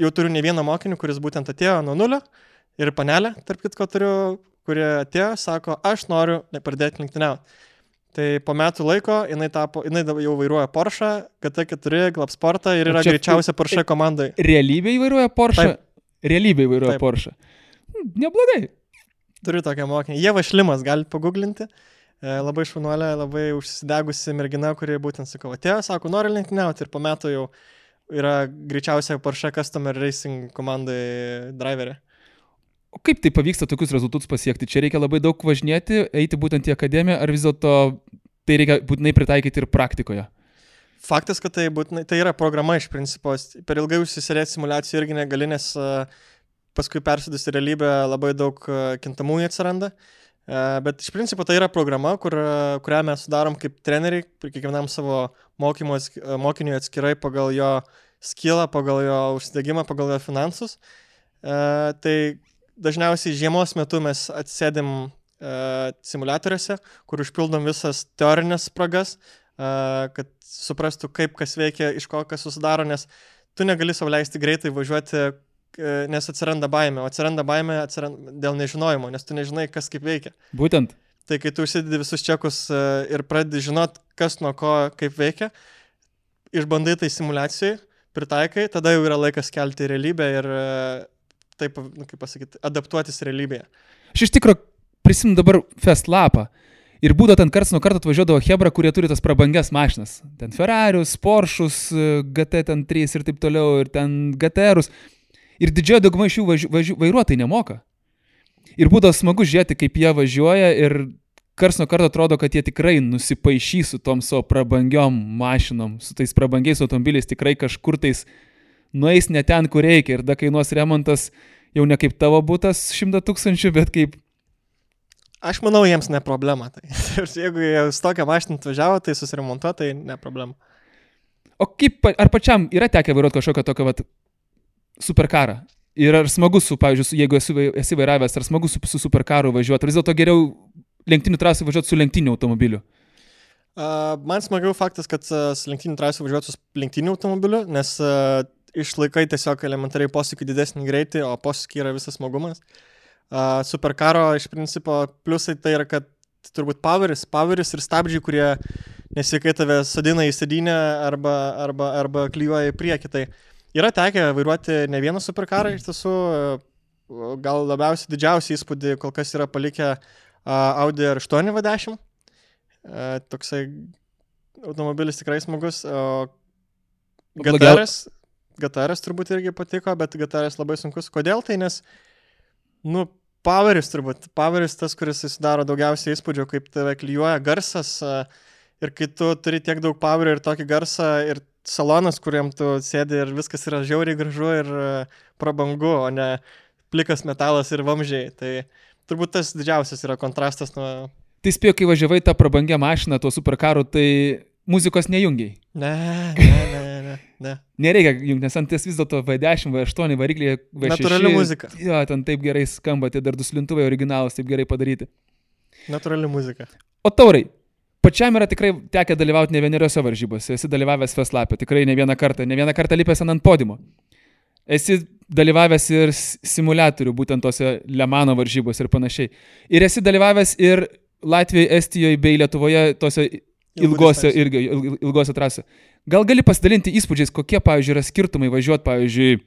jau turiu ne vieną mokinį, kuris būtent atėjo nuo nulio ir panelę, tarp kitko turiu, kurie atėjo, sako, aš noriu pradėti lenktyniauti. Tai po metų laiko jinai, tapo, jinai jau vairuoja Porsche, GT4, Glapsportą ir yra greičiausia Porsche komandai. Realybėje vairuoja Porsche? Taip. Realybėje vairuoja Taip. Porsche. Hm, neblogai. Turiu tokią mokinį. Jie vašlimas, galite paguglinti. E, labai šunuolė, labai užsidegusi mergina, kuri būtent sakau, atėjo, sako, nori lenktyniauti ir po metų jau yra greičiausiai Porsche Customer Racing komandai driverė. O kaip tai pavyksta tokius rezultatus pasiekti? Čia reikia labai daug važinėti, eiti būtent į akademiją, ar vis dėlto tai reikia būtinai pritaikyti ir praktikoje? Faktas, kad tai, būtinai, tai yra programa iš principo. Per ilgai užsisėdėti simulacijų irgi negali, nes paskui persėdus į realybę labai daug kintamųjų atsiranda. Bet iš principo tai yra programa, kur, kurią mes sudarom kaip treneriai, kiekvienam savo mokymo, mokiniui atskirai pagal jo skilą, pagal jo užsidėgymą, pagal jo finansus. Tai dažniausiai žiemos metu mes atsėdim simulatoriuose, kur užpildom visas teorinės spragas, kad suprastų, kaip kas veikia, iš ko kas susidaro, nes tu negali savo leisti greitai važiuoti, nes atsiranda baime, o atsiranda baime atsiranda dėl nežinojimo, nes tu nežinai, kas kaip veikia. Būtent. Tai kai tu užsidedi visus čekus uh, ir pradedi žinot, kas nuo ko kaip veikia, išbandai tai simulacijai, pritaikai, tada jau yra laikas kelti realybę ir uh, taip, nu, kaip pasakyti, adaptuotis realybėje. Aš iš tikrųjų prisimenu dabar Fest lapą. Ir būdavo ten karts nuo karto atvažiuodavo Hebra, kurie turi tas prabangias mašinas. Ten Ferrarius, Porschus, GT ten 3 ir taip toliau, ir ten GTRus. Ir didžioji dauguma iš jų važiu, važiu, vairuotojai nemoka. Ir būdavo smagu žiūrėti, kaip jie važiuoja ir kars nuo karto atrodo, kad jie tikrai nusipaišys su tom savo prabangiom mašinom, su tais prabangiais automobiliais, tikrai kažkur tais nueis ne ten, kur reikia ir da kainuos remontas jau ne kaip tavo būtas šimta tūkstančių, bet kaip... Aš manau, jiems ne problema. Tai. Jeigu jie su tokia mašina atvažiavo, tai susiremontuoti, tai ne problema. O kaip, ar pačiam yra tekę vairuoti kažkokią tokią superkarą? Ir ar smagu su, pavyzdžiui, jeigu esi, esi vairavęs, ar smagu su, su superkaru važiuoti, ar vis dėlto geriau lenktynių trasų važiuoti su lenktyniu automobiliu? Uh, man smagiau faktas, kad uh, su lenktynių trasų važiuoti su lenktyniu automobiliu, nes uh, išlaikai tiesiog elementariai posūkį didesnį greitį, o posūkį yra visas smagumas. Uh, superkaro iš principo pliusai tai yra, kad turbūt poweris, poweris ir stabdžiai, kurie nesveikai tave sadina į sėdynę arba, arba, arba klyjuoja į priekį. Tai yra tekę vairuoti ne vieną superkarą, iš tiesų gal labiausiai didžiausią įspūdį kol kas yra palikę uh, Audi R8 V10. Uh, toksai automobilis tikrai smagus. GTR, GTR turbūt irgi patiko, bet GTR labai sunkus. Kodėl tai? Nes, nu, Poweris turbūt, Poweris tas, kuris susidaro daugiausiai įspūdžio, kaip tave klyjuoja garsas ir kai tu turi tiek daug Powerio ir tokį garsą ir salonas, kuriam tu sėdi ir viskas yra žiauriai gražu ir prabangu, o ne plikas metalas ir vamžiai. Tai turbūt tas didžiausias yra kontrastas nuo... Tai spėjo, kai važiavai tą prabangę mašiną, tuo superkaru, tai muzikos nejungiai. Ne, ne, ne, ne. ne. Nereikia jungti, nes ant ties vis dėlto V10, V8 varikliai, V6. Naturali muzika. Jo, ten taip gerai skamba, tie dar duslintuvai originalus, taip gerai padaryti. Naturali muzika. O taurai, pačiam yra tikrai tekę dalyvauti ne vieneriose varžybose. Esi dalyvavęs Feslapė, tikrai ne vieną kartą, ne vieną kartą lipęs ant podimo. Esi dalyvavęs ir simulatorių, būtent tose Lemano varžybose ir panašiai. Ir esi dalyvavęs ir Latvijoje, Estijoje bei Lietuvoje tose ilgose, irgi, ilgose trasose. Gal gali pasidalinti įspūdžiais, kokie, pavyzdžiui, yra skirtumai važiuoti, pavyzdžiui,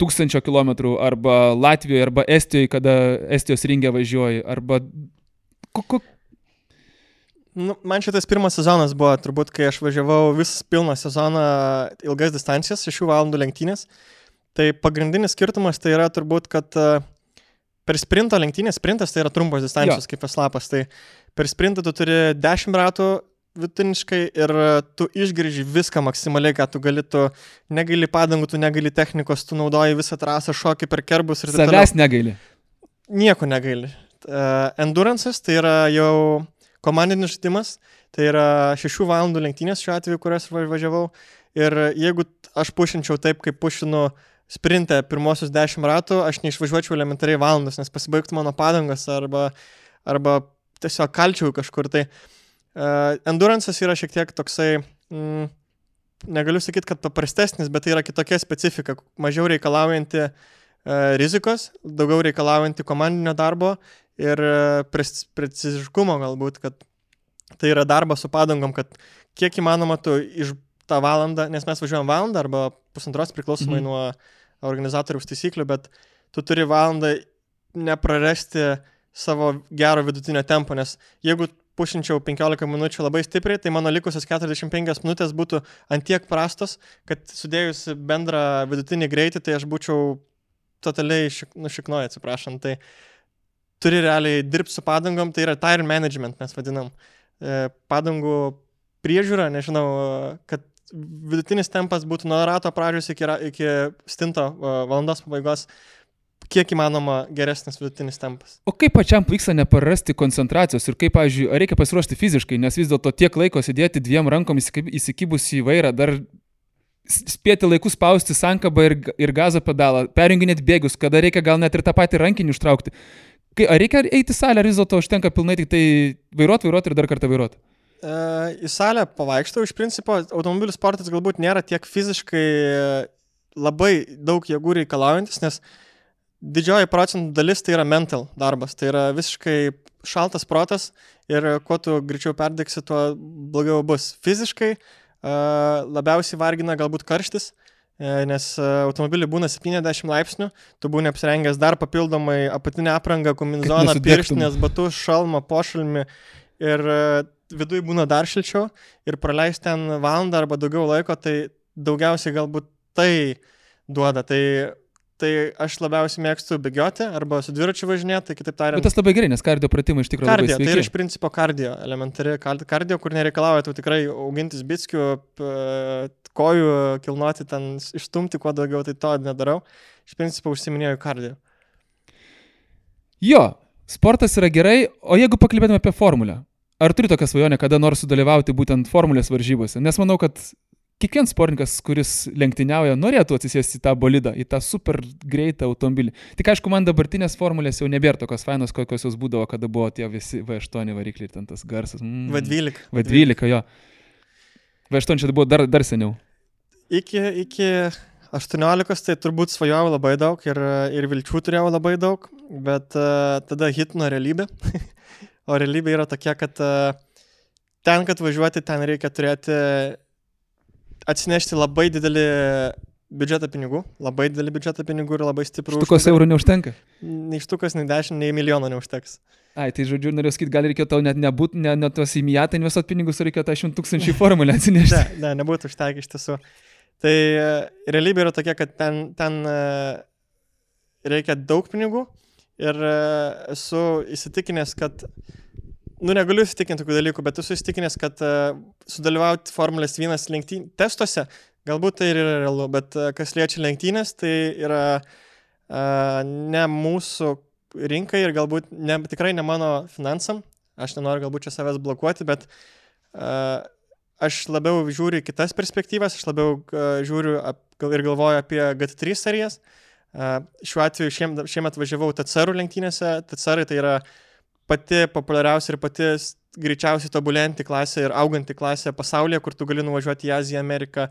tūkstančio kilometrų arba Latvijoje, arba Estijoje, kada Estijos ringė važiuoji, arba... Kuku... Nu, man šitas pirmas sezonas buvo turbūt, kai aš važiavau visą pilną sezoną ilgas distancijas, 6 valandų lenktynės. Tai pagrindinis skirtumas tai yra turbūt, kad per sprinto lenktynės, sprintas tai yra trumpos distancijos jo. kaip eslapas, tai per sprintą tu turi 10 ratų vidutiniškai ir tu išgrįži viską maksimaliai, ką tu gali, tu negali padangų, tu negali technikos, tu naudoji visą trasą, šokį per kerbus ir taip toliau. Savęs negaili. Nieko negaili. Uh, endurances tai yra jau komandinis žaidimas, tai yra 6 valandų lenktynės šiuo atveju, kurias važiavau. Ir jeigu aš pušinčiau taip, kaip pušinu sprintę pirmosius 10 ratų, aš neišvažiuočiau elementariai valandas, nes pasibaigtų mano padangas arba, arba tiesiog kalčiau kažkur. Tai uh, endurances yra šiek tiek toksai, mm, negaliu sakyti, kad paprastesnis, bet tai yra kitokia specifika, mažiau reikalaujanti uh, rizikos, daugiau reikalaujanti komandinio darbo ir preciziškumo galbūt, kad tai yra darbas su padangom, kad kiek įmanoma tu iš tą valandą, nes mes važiuojam valandą arba pusantros priklausomai mhm. nuo organizatoriaus taisyklių, bet tu turi valandą neprarasti savo gero vidutinio tempo, nes jeigu pušinčiau 15 minučių labai stipriai, tai mano likusios 45 minutės būtų antiek prastos, kad sudėjus bendrą vidutinį greitį, tai aš būčiau totaliai šik, nušiknoja, atsiprašant. Tai turi realiai dirbti su padangom, tai yra tire management mes vadinam. E, padangų priežiūra, nežinau, kad vidutinis tempas būtų nuo rato pradžios iki, iki stinto e, valandos pabaigos, kiek įmanoma geresnis vidutinis tempas. O kaip pačiam pavyksta neprarasti koncentracijos ir kaip, pavyzdžiui, ar reikia pasiruošti fiziškai, nes vis dėlto tiek laiko sėdėti dviem rankom įsikib- įsikibus į vairą, dar spėti laiku spausti sankabą ir, ir gazo pedalą, perjunginėti bėgius, kada reikia gal net ir tą patį rankinį užtraukti. Kai, ar reikia eiti į salę, ar vis dėlto užtenka pilnai tik tai vairuoti, vairuoti ir dar kartą vairuoti? E, į salę pavaikštau, iš principo automobilių sportas galbūt nėra tiek fiziškai labai daug jėgų reikalaujantis, nes didžioji procentų dalis tai yra mental darbas, tai yra visiškai šaltas protas ir kuo tu greičiau perdegsi, tuo blogiau bus. Fiziškai e, labiausiai vargina galbūt karštis, e, nes e, automobiliai būna 70 laipsnių, tu būni apsirengęs dar papildomai apatinę aprangą, nesudegtum. pirštinės, batus, šalmą, pošalmį ir e, viduje būna dar šilčiau ir praleisti ten valandą arba daugiau laiko, tai daugiausiai galbūt tai duoda. Tai, tai aš labiausiai mėgstu bėgioti arba su dviračiu važinėti, tai kitaip Bet tariant, tas labai gerai, nes kardio pratimai iš tikrųjų kardio. Tai yra iš principo kardio, elementari kardio, kur nereikalauja tau tikrai augintis bitskių, kojų kilnoti ten, išstumti kuo daugiau, tai to nedarau. Iš principo užsiminėjau kardio. Jo, sportas yra gerai, o jeigu pakalbėtume apie formulę, ar turi tokią svajonę kada nors sudalyvauti būtent formulės varžybose? Nes manau, kad kiekvienas sportininkas, kuris lenktyniauja, norėtų atsisėsti į tą bolidą, į tą super greitą automobilį. Tik aišku, man dabartinės formulės jau nebėra tokios fainos, kokios jos būdavo, kada buvo tie visi V8 varikliai ir ten tas garsas. Mm. V12. V12, jo. V8 čia buvo dar, dar seniau. Iki, iki 18 tai turbūt svajojau labai daug ir, ir vilčių turėjau labai daug, bet uh, tada hitino realybė. o realybė yra tokia, kad uh, ten, kad važiuoti, ten reikia turėti, atsinešti labai didelį biudžetą pinigų, labai didelį biudžetą pinigų ir labai stiprų. Štukos eurų neužtenka. Nei štukas, nei dešimt, nei milijono neužteks. Ai, tai žodžiu, norėjau sakyti, gal reikėjo tau net nebūti, ne, ne tos į mijatą investuoti pinigus, o reikėjo tą 100 tūkstančių formulę atsinešti. Ne, ne, nebūtų užtekę iš tiesų. Tai e, realybė yra tokia, kad ten, ten e, reikia daug pinigų ir e, esu įsitikinęs, kad, nu negaliu įsitikinti tokių dalykų, bet esu įsitikinęs, kad e, sudalyvauti Formulės 1 lenktyn testuose, galbūt tai ir yra realu, bet e, kas liečia lenktynės, tai yra e, ne mūsų rinkai ir galbūt ne, tikrai ne mano finansam. Aš nenoriu galbūt čia savęs blokuoti, bet uh, aš labiau žiūriu kitas perspektyvas, aš labiau uh, žiūriu ap, gal ir galvoju apie GT3 serijas. Uh, šiuo atveju šiem, šiemet važiavau TCR lenktynėse. TCR tai yra pati populiariausia ir pati greičiausiai tobulėjanti klasė ir auganti klasė pasaulyje, kur tu gali nuvažiuoti į Aziją, Ameriką,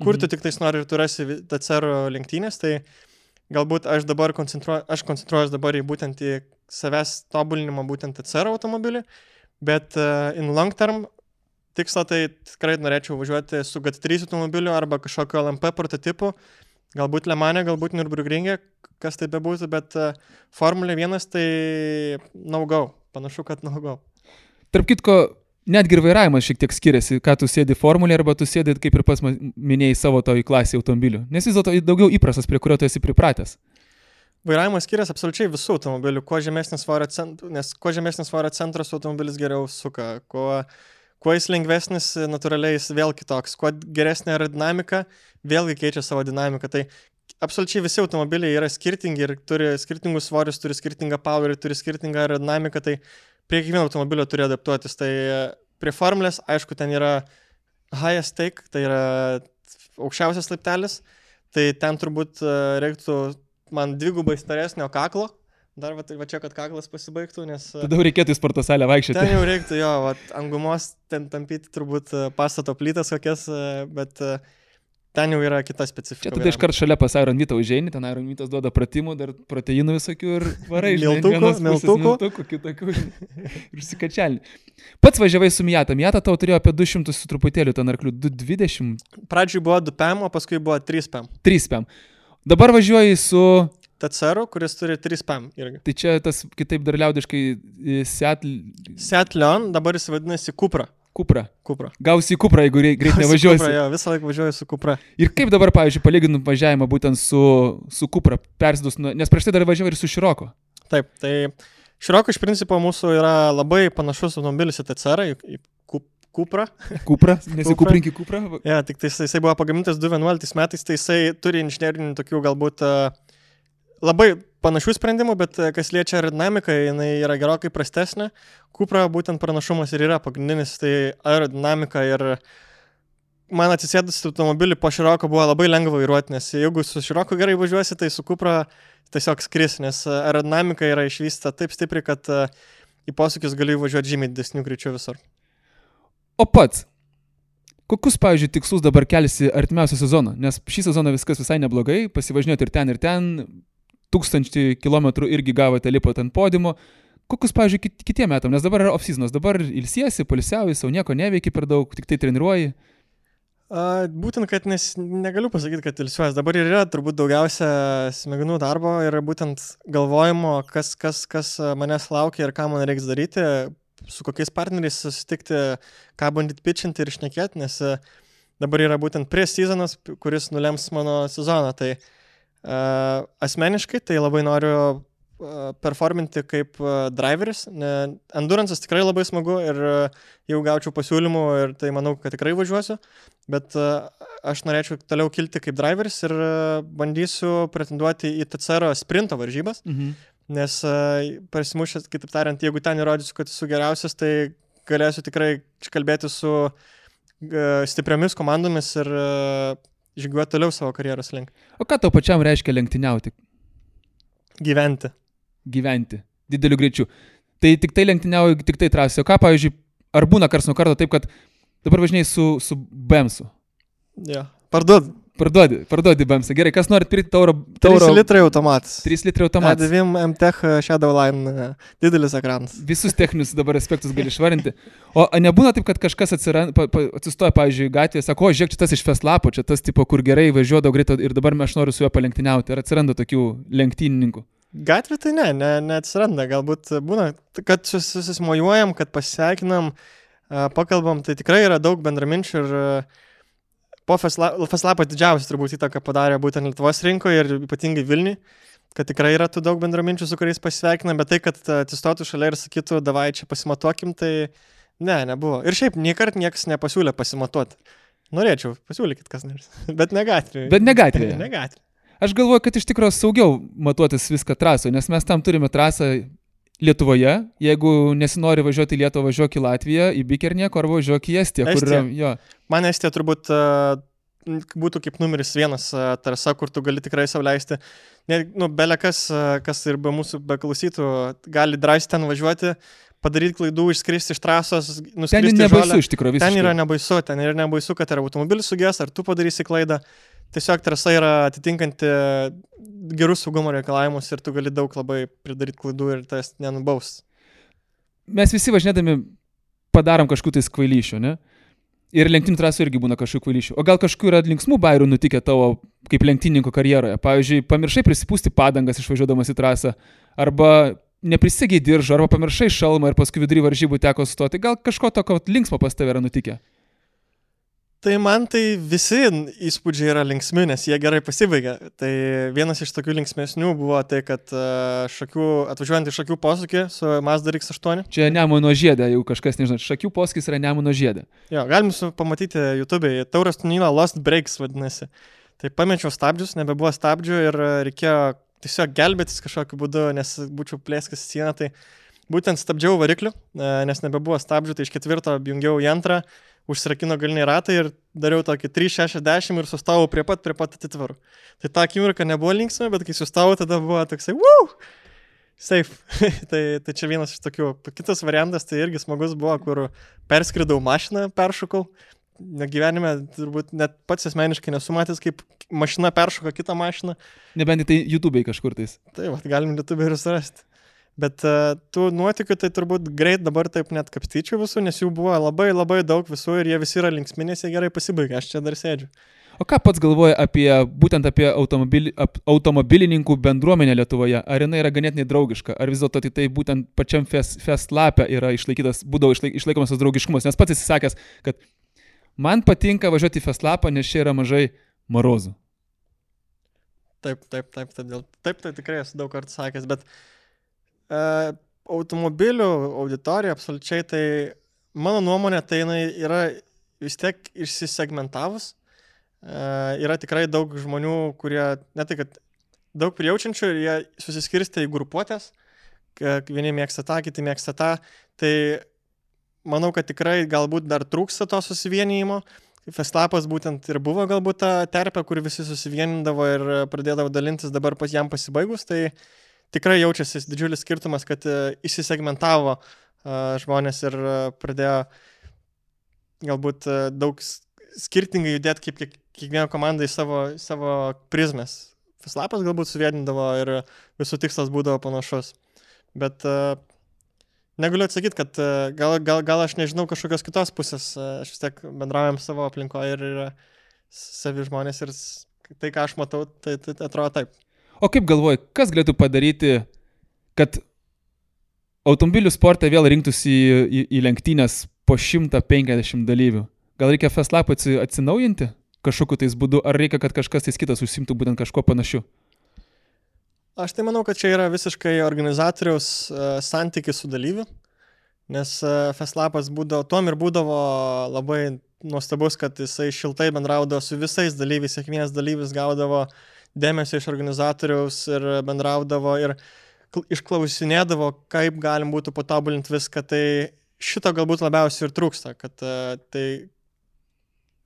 kur Mhm. tu tik tais nori ir tu rasi TCR lenktynės. Tai galbūt aš dabar koncentruoju, aš koncentruojuosi dabar į būtent į savęs tobulinimą būtent TCR automobilį, bet uh, in long term tikslą tai tikrai norėčiau važiuoti su GT3 automobiliu arba kažkokiu LMP prototipu, galbūt Lemane, galbūt Nürburgringe, kas tai bebūtų, bet uh, Formulė 1 tai naugau, panašu, kad naugau. Tarp kitko, netgi ir vairavimas šiek tiek skiriasi, ką tu sėdi formulė arba tu sėdi, kaip ir pats minėjai, savo toj klasėje automobilių. Nes vis dėlto daugiau įprastas, prie kurio tu esi pripratęs. Vairavimas skiriasi absoliučiai visų automobilių, kuo žemesnis svorio centras, nes kuo žemesnis svorio centras automobilis geriau suka, kuo, kuo jis lengvesnis, natūraliai jis vėl kitoks, kuo geresnė aerodinamika, vėlgi keičia savo dinamiką. Tai absoliučiai visi automobiliai yra skirtingi ir turi skirtingus svorius, turi skirtingą powerį, turi skirtingą aerodinamiką, tai prie kiekvieno automobilio turi adaptuotis. Tai prie formulės, aišku, ten yra highest take, tai yra aukščiausias laiptelis, tai ten turbūt e, reiktų man dvigubai staresnio kaklo. Dar va, tai va čia, kad kaklas pasibaigtų, nes e, Tada jau reikėtų į sporto salę ten vaikščioti. jau reiktų jo, va, angumos ten tampyti turbūt e, pastato plytas kokias, e, bet e, ten jau yra kita specifika. Čia tada iškart šalia pas Iron Mytą užeini, ten Iron Mytas duoda pratimų, dar proteinų visokių ir varai. Miltukų, miltukų. kitokių. Ir užsikačialni. Pats važiavai su Miata. Miata tau turėjo apie 200 su truputėliu ten arklių. 220, Pradžiui buvo 2 PM, o paskui buvo 3 PM. 3 PM. Dabar važiuoji su... TCR, kuris turi 3 PM irgi. Tai čia tas kitaip dar liaudiškai e, Seattle. Seat Leon, dabar jis vadinasi Cupra. Kupra. Kupra. Gausi į Kuprą, jeigu rei- greit nevažiuosi. Kupra, jo, visą laiką važiuoju su Kupra. Ir kaip dabar, pavyzdžiui, palyginant važiavimą būtent su, su Kupra, persidus, nes prieš tai dar važiavai ir su Široko. Taip, tai Široko iš principo mūsų yra labai panašus automobilis į TCR, į, į Kup- Kuprą. Kupra, nesikuprinki Kupra. Ja, tik tai jisai, jisai buvo pagamintas 2011 metais, tai jisai turi inžinierinių tokių galbūt labai panašių sprendimų, bet a, kas liečia aerodinamiką, jinai yra gerokai prastesnė. Kupra būtent pranašumas ir yra pagrindinis, tai aerodinamika ir man atsisėdus automobilį po široko buvo labai lengva vairuoti, nes jeigu su široko gerai važiuosi, tai su Kupra tiesiog skris, nes a, aerodinamika yra išvysta taip stipriai, kad a, į posūkius gali važiuoti žymiai didesnių greičių visur. O pats, kokius, pavyzdžiui, tikslus dabar kelsi artimiausią sezoną? Nes šį sezoną viskas visai neblogai, pasivažinėti ir ten, ir ten, tūkstantį kilometrų irgi gavote lipot ant podimo. Kokius, pavyzdžiui, kit- kitiem metam, nes dabar yra off-seasonas, dabar ilsiesi, polisiauji, savo nieko neveiki per daug, tik tai treniruoji. A, būtent, kad nes negaliu pasakyti, kad ilsiuosi. Dabar ir yra turbūt daugiausia smegenų darbo ir būtent galvojimo, kas, kas, kas manęs laukia ir ką man reiks daryti, su kokiais partneriais susitikti, ką bandyti pitchinti ir išnekėti, nes a, dabar yra būtent prieš sezonas, kuris nulems mano sezoną. Tai a, asmeniškai tai labai noriu a, performinti kaip a, driveris. Endurance'as tikrai labai smagu ir jau gaučiau pasiūlymų ir tai manau, kad tikrai važiuosiu. Bet aš norėčiau toliau kilti kaip driveris ir bandysiu pretenduoti į TCR sprinto varžybas, Mhm. nes a, prasimušęs, kitaip tariant, jeigu ten įrodysiu, kad esu geriausias, tai galėsiu tikrai kalbėti su a, stipriamis komandomis ir žygiuoti toliau savo karjeros link. O ką tau pačiam reiškia lenktyniauti, Gyventi. gyventi dideliu greičiu? Tai tik tai lenktyniauji, tik tai trasė. O ką, pavyzdžiui, ar būna kars nuo karto taip, kad dabar važinėjai su, su BEMSu? Jo. Parduod. Parduodi, parduodi BEMSą. Gerai, kas norit pirkti tauro? 3 tauro litrai automatas. 3 litrai automatas. A9 MTech Shadowline. a, Didelis ekranas. Visus techninius dabar aspektus gali išvarinti. O nebūna taip, kad kažkas atsiranda, pa, pa, atsistoja, pavyzdžiui, gatvėje, sako, o žiūrėk, čia tas iš Feslapo, čia tas tipo, kur gerai važiuodavo greitai ir dabar aš noriu su juo palenktyniauti. Ar atsiranda tokių lenktynininkų? Gatvė tai ne, ne, neatsiranda. Galbūt būna, kad sus- susismojuojam, kad pasisveikinam, a, pakalbam, tai tikrai yra daug bendraminčių ir a, po Feslapo didžiausias turbūt įtaką padarė būtent Lietuvos rinkoje ir ypatingai Vilniui, kad tikrai yra tų daug bendraminčių, su kuriais pasisveikinam, bet tai, kad atsistotų šalia ir sakytų, davai čia pasimatuokim, tai ne, nebuvo. Ir šiaip niekart niekas nepasiūlė pasimatuoti. Norėčiau, pasiūlykit kas nors, bet ne gatvėje. Bet ne gatvėje. Ne gatvėje. Aš galvoju, kad iš tikrųjų saugiau matuotis viską trasoje, nes mes tam turime trasą Lietuvoje. Jeigu nesinori važiuoti į Lietuvą, važiuok į Latviją, į Bikernieko arba važiuok į Estiją, kur yra... Jo. Man Estija turbūt n- būtų kaip numeris vienas a, trasa, kur tu gali tikrai sauliaisti. Ne, nu, belekas, a, kas ir be mūsų beklausytų, gali drąsiai ten važiuoti, padaryti klaidų, išskristi iš trasos, Ten nuskristi į nebaisu žolę. iš tikrųjų. Ten yra nebaisu, ten yra nebaisu, kad ar automobilis sugės, ar tu padarysi klaidą. Tiesiog trasa yra atitinkanti gerus saugumo reikalavimus ir tu gali daug labai pridaryti klaidų ir tas nenubaus. Mes visi važinėdami padarom kažkokiu tai kvailyšiu, ne? Ir lenktynių trasų irgi būna kažkokių kvailyšių. O gal kažkokių yra linksmų bairių nutikę tavo kaip lenktynininko karjeroje? Pavyzdžiui, pamiršai prisipūsti padangas išvažiuodamas į trasą, arba neprisigiai diržo, arba pamiršai šalmą ir paskui vidury varžybų teko stoti. Gal kažko tokio linksmo pas tave yra nutikę? Tai man tai visi įspūdžiai yra linksmi, nes jie gerai pasibaigia. Tai vienas iš tokių linksmesnių buvo tai, kad a, šakių, atvažiuojant iš šakių posūkį su Mazda X8. Čia Nemuno žiedė, jeigu kažkas nežino. Šakių poskis yra Nemuno žiedė. Jo, galim pamatyti YouTube'e. Tauras Tunino Lost Breaks vadinasi. Tai pamečiau stabdžius, nebebuvo stabdžių ir reikėjo tiesiog gelbėtis kažkokiu būdu, nes būčiau plėskęs į sieną. Tai būtent stabdžiau variklių, a, nes nebebuvo stabdžių, tai iš ketvirto jungiau į antrą, užsirakino galiniai ratai ir dariau tokį 360 ir sustojau prie pat, prie pat atitvarų. Tai ta akimirka nebuvo linksma, bet kai sustojau, tada buvo toksai, wow! Safe. tai, tai čia vienas iš tokių. Kitas variantas tai irgi smagus buvo, kur perskridau mašiną, peršokau. Gyvenime turbūt net pats asmeniškai nesu matęs, kaip mašina peršoka kitą mašiną. Nebent tai YouTube'ai kažkur tais. Tai va, galim lietuvių ir surasti. Bet uh, tų nuotikių tai turbūt greit dabar taip net kapstyčiau visų, nes jų buvo labai labai daug visų ir jie visi yra linksminės, jie gerai pasibaigė, aš čia dar sėdžiu. O ką pats galvoja apie, būtent apie automobili, ap, automobilininkų bendruomenę Lietuvoje? Ar jinai yra ganėtinai draugiška? Ar vis dėlto tai, tai būtent pačiam fest, fest yra išlaikytas, būdavo išlaik, išlaikomas tas draugiškumas? Nes pats esi sakęs, kad man patinka važiuoti į fest lapą, nes čia yra mažai morozų. Taip, taip, taip, taip, dėl, taip, tai tikrai esu daug kartų sakęs, bet e, automobilių auditorija absoliučiai tai, mano nuomonė, tai jinai yra vis tiek išsisegmentavus. E, yra tikrai daug žmonių, kurie, ne tai, kad daug prijaučiančių ir jie susiskirstė į grupuotės, vieni mėgsta tą, kiti mėgsta tą, tai manau, kad tikrai galbūt dar trūksta to susivienijimo. Festlapas būtent ir buvo galbūt ta terpė, kur visi susivienindavo ir pradėdavo dalintis dabar pas jam pasibaigus, tai tikrai jaučiasi didžiulis skirtumas, kad įsisegmentavo e, žmonės ir e, pradėjo galbūt e, daug skirtingai judėti kaip kiek, kiekviena komanda į savo, savo prizmės. Festlapas galbūt suvienindavo ir visų tikslas būdavo panašus. Bet negaliu atsakyti, kad gal, gal, gal aš nežinau kažkokios kitos pusės, aš vis tiek bendraujam savo aplinkoje ir yra savi žmonės ir tai, ką aš matau, tai, tai atrodo taip. O kaip galvoji, kas galėtų padaryti, kad automobilių sportą vėl rinktųsi į, į, į lenktynės po 150 dalyvių. Gal reikia festlapą atsinaujinti kažkokiu tais būdu, ar reikia, kad kažkas tais kitas užsimtų būtent kažko panašiu? Aš tai manau, kad čia yra visiškai organizatoriaus uh, santykis su dalyviu, nes uh, festlapas būdavo, tuom ir būdavo labai nuostabus, kad jisai šiltai bendraudavo su visais dalyviais, kiekvienas dalyvis gaudavo dėmesio iš organizatoriaus ir bendraudavo ir išklausinėdavo, kaip galim būtų patobulinti viską, tai šito galbūt labiausiai ir trūksta, kad uh, tai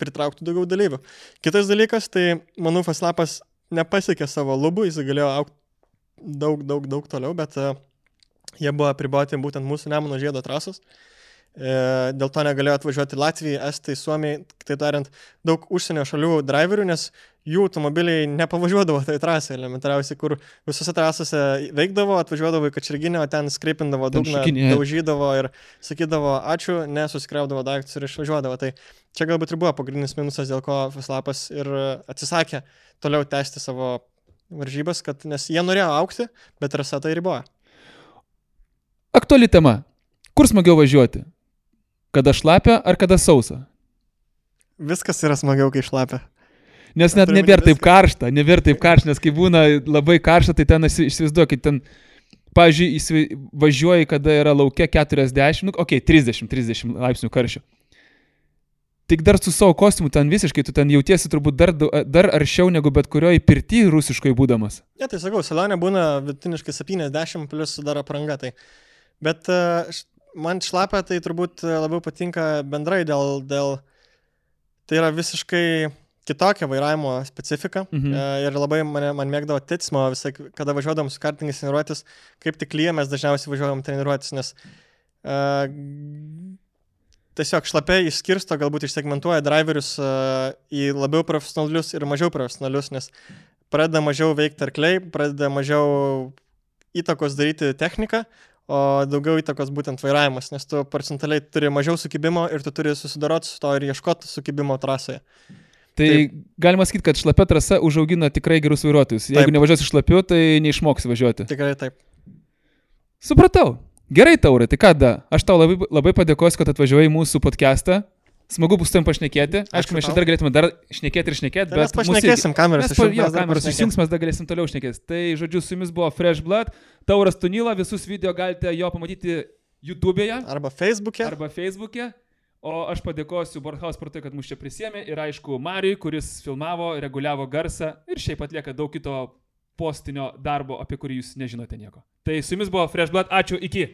pritrauktų daugiau dalyvių. Kitas dalykas, tai manau, Faslapas nepasiekė savo lubų, jis galėjo aukti daug, daug, daug toliau, bet uh, jie buvo apriboti būtent mūsų Nemuno žiedo trasos. E, dėl to negalėjo atvažiuoti Latvijai, Estai, Suomijai, kitaip tariant, daug užsienio šalių driverių, nes jų automobiliai nepavažiuodavo tai trasai elementariausiai, kur visose trasose veikdavo, atvažiuodavo į Kačirginę, o ten skreipindavo dugną, daužydavo ir sakydavo ačiū, nesusikraudavo daiktus ir išvažiuodavo. Tai čia galbūt ir buvo pagrindinis minusas, dėl ko Faslapas ir atsisakė toliau tęsti savo varžybas, kad, nes jie norėjo aukti, bet trasa tai riboja. Aktuali tema. Kur smagiau važiuoti? Kada šlapia ar kada sausa? Viskas yra smagiau, kai šlapia. Nes net nebėra taip karšta, nebėra taip karšta, nes kai būna labai karšta, tai ten įsivaizduokit, ten, pavyzdžiui, važiuoji, kada yra laukia 40, nu, okei, okay, 30-30 laipsnių karščio. Tik dar su savo kostiumu ten visiškai, tu ten jautiesi turbūt dar, dar aršiau negu bet kurioje pirti rusiškoje būdamas. Ne, tai sakau, salonė būna vidutiniškai 70 plus dar apranga. Tai. Bet uh, man šlapia tai turbūt labiau patinka bendrai dėl, dėl tai yra visiškai kitokia vairavimo specifika mhm. E, ir labai mane, man mėgdavo titsmo, visai, kada važiuodam su kartingais treniruotis, kaip tik lyja mes dažniausiai važiuodam treniruotis, nes uh, tiesiog šlapiai išskirsto, galbūt išsegmentuoja driverius uh, į labiau profesionalius ir mažiau profesionalius, nes pradeda mažiau veikti arkliai, pradeda mažiau įtakos daryti techniką, o daugiau įtakos būtent vairavimas, nes tu procentaliai turi mažiau sukibimo ir tu turi susidoroti su to ir ieškoti sukibimo trasoje. Tai Taip. galima sakyti, kad šlapia trasa užaugina tikrai gerus vairuotojus. Jeigu taip. nevažiuosi šlapiu, tai neišmoksi važiuoti. Tikrai taip. Supratau. Gerai, Taurė, tai ką, da, aš tau labai, labai padėkosiu, kad atvažiavai į mūsų podcastą. Smagu bus tam pašnekėti. Aišku, mes čia dar galėtume dar šnekėti ir šnekėti, tai bet... Mes pašnekėsim mūsų... kameras. Mes, jo, kameras įsijungs, mes dar galėsim toliau šnekėti. Tai, žodžiu, su jumis buvo Fresh Blood, Tauras Tunila, visus video galite jo pamatyti YouTube'e. Arba Facebook'e. Arba Facebook'e. O aš padėkosiu Borhaus portui, kad mus čia prisėmė ir aišku Mariui, kuris filmavo, reguliavo garsą ir šiaip atlieka daug kito postinio darbo, apie kurį jūs nežinote nieko. Tai su jumis buvo Fresh Blood, ačiū, iki.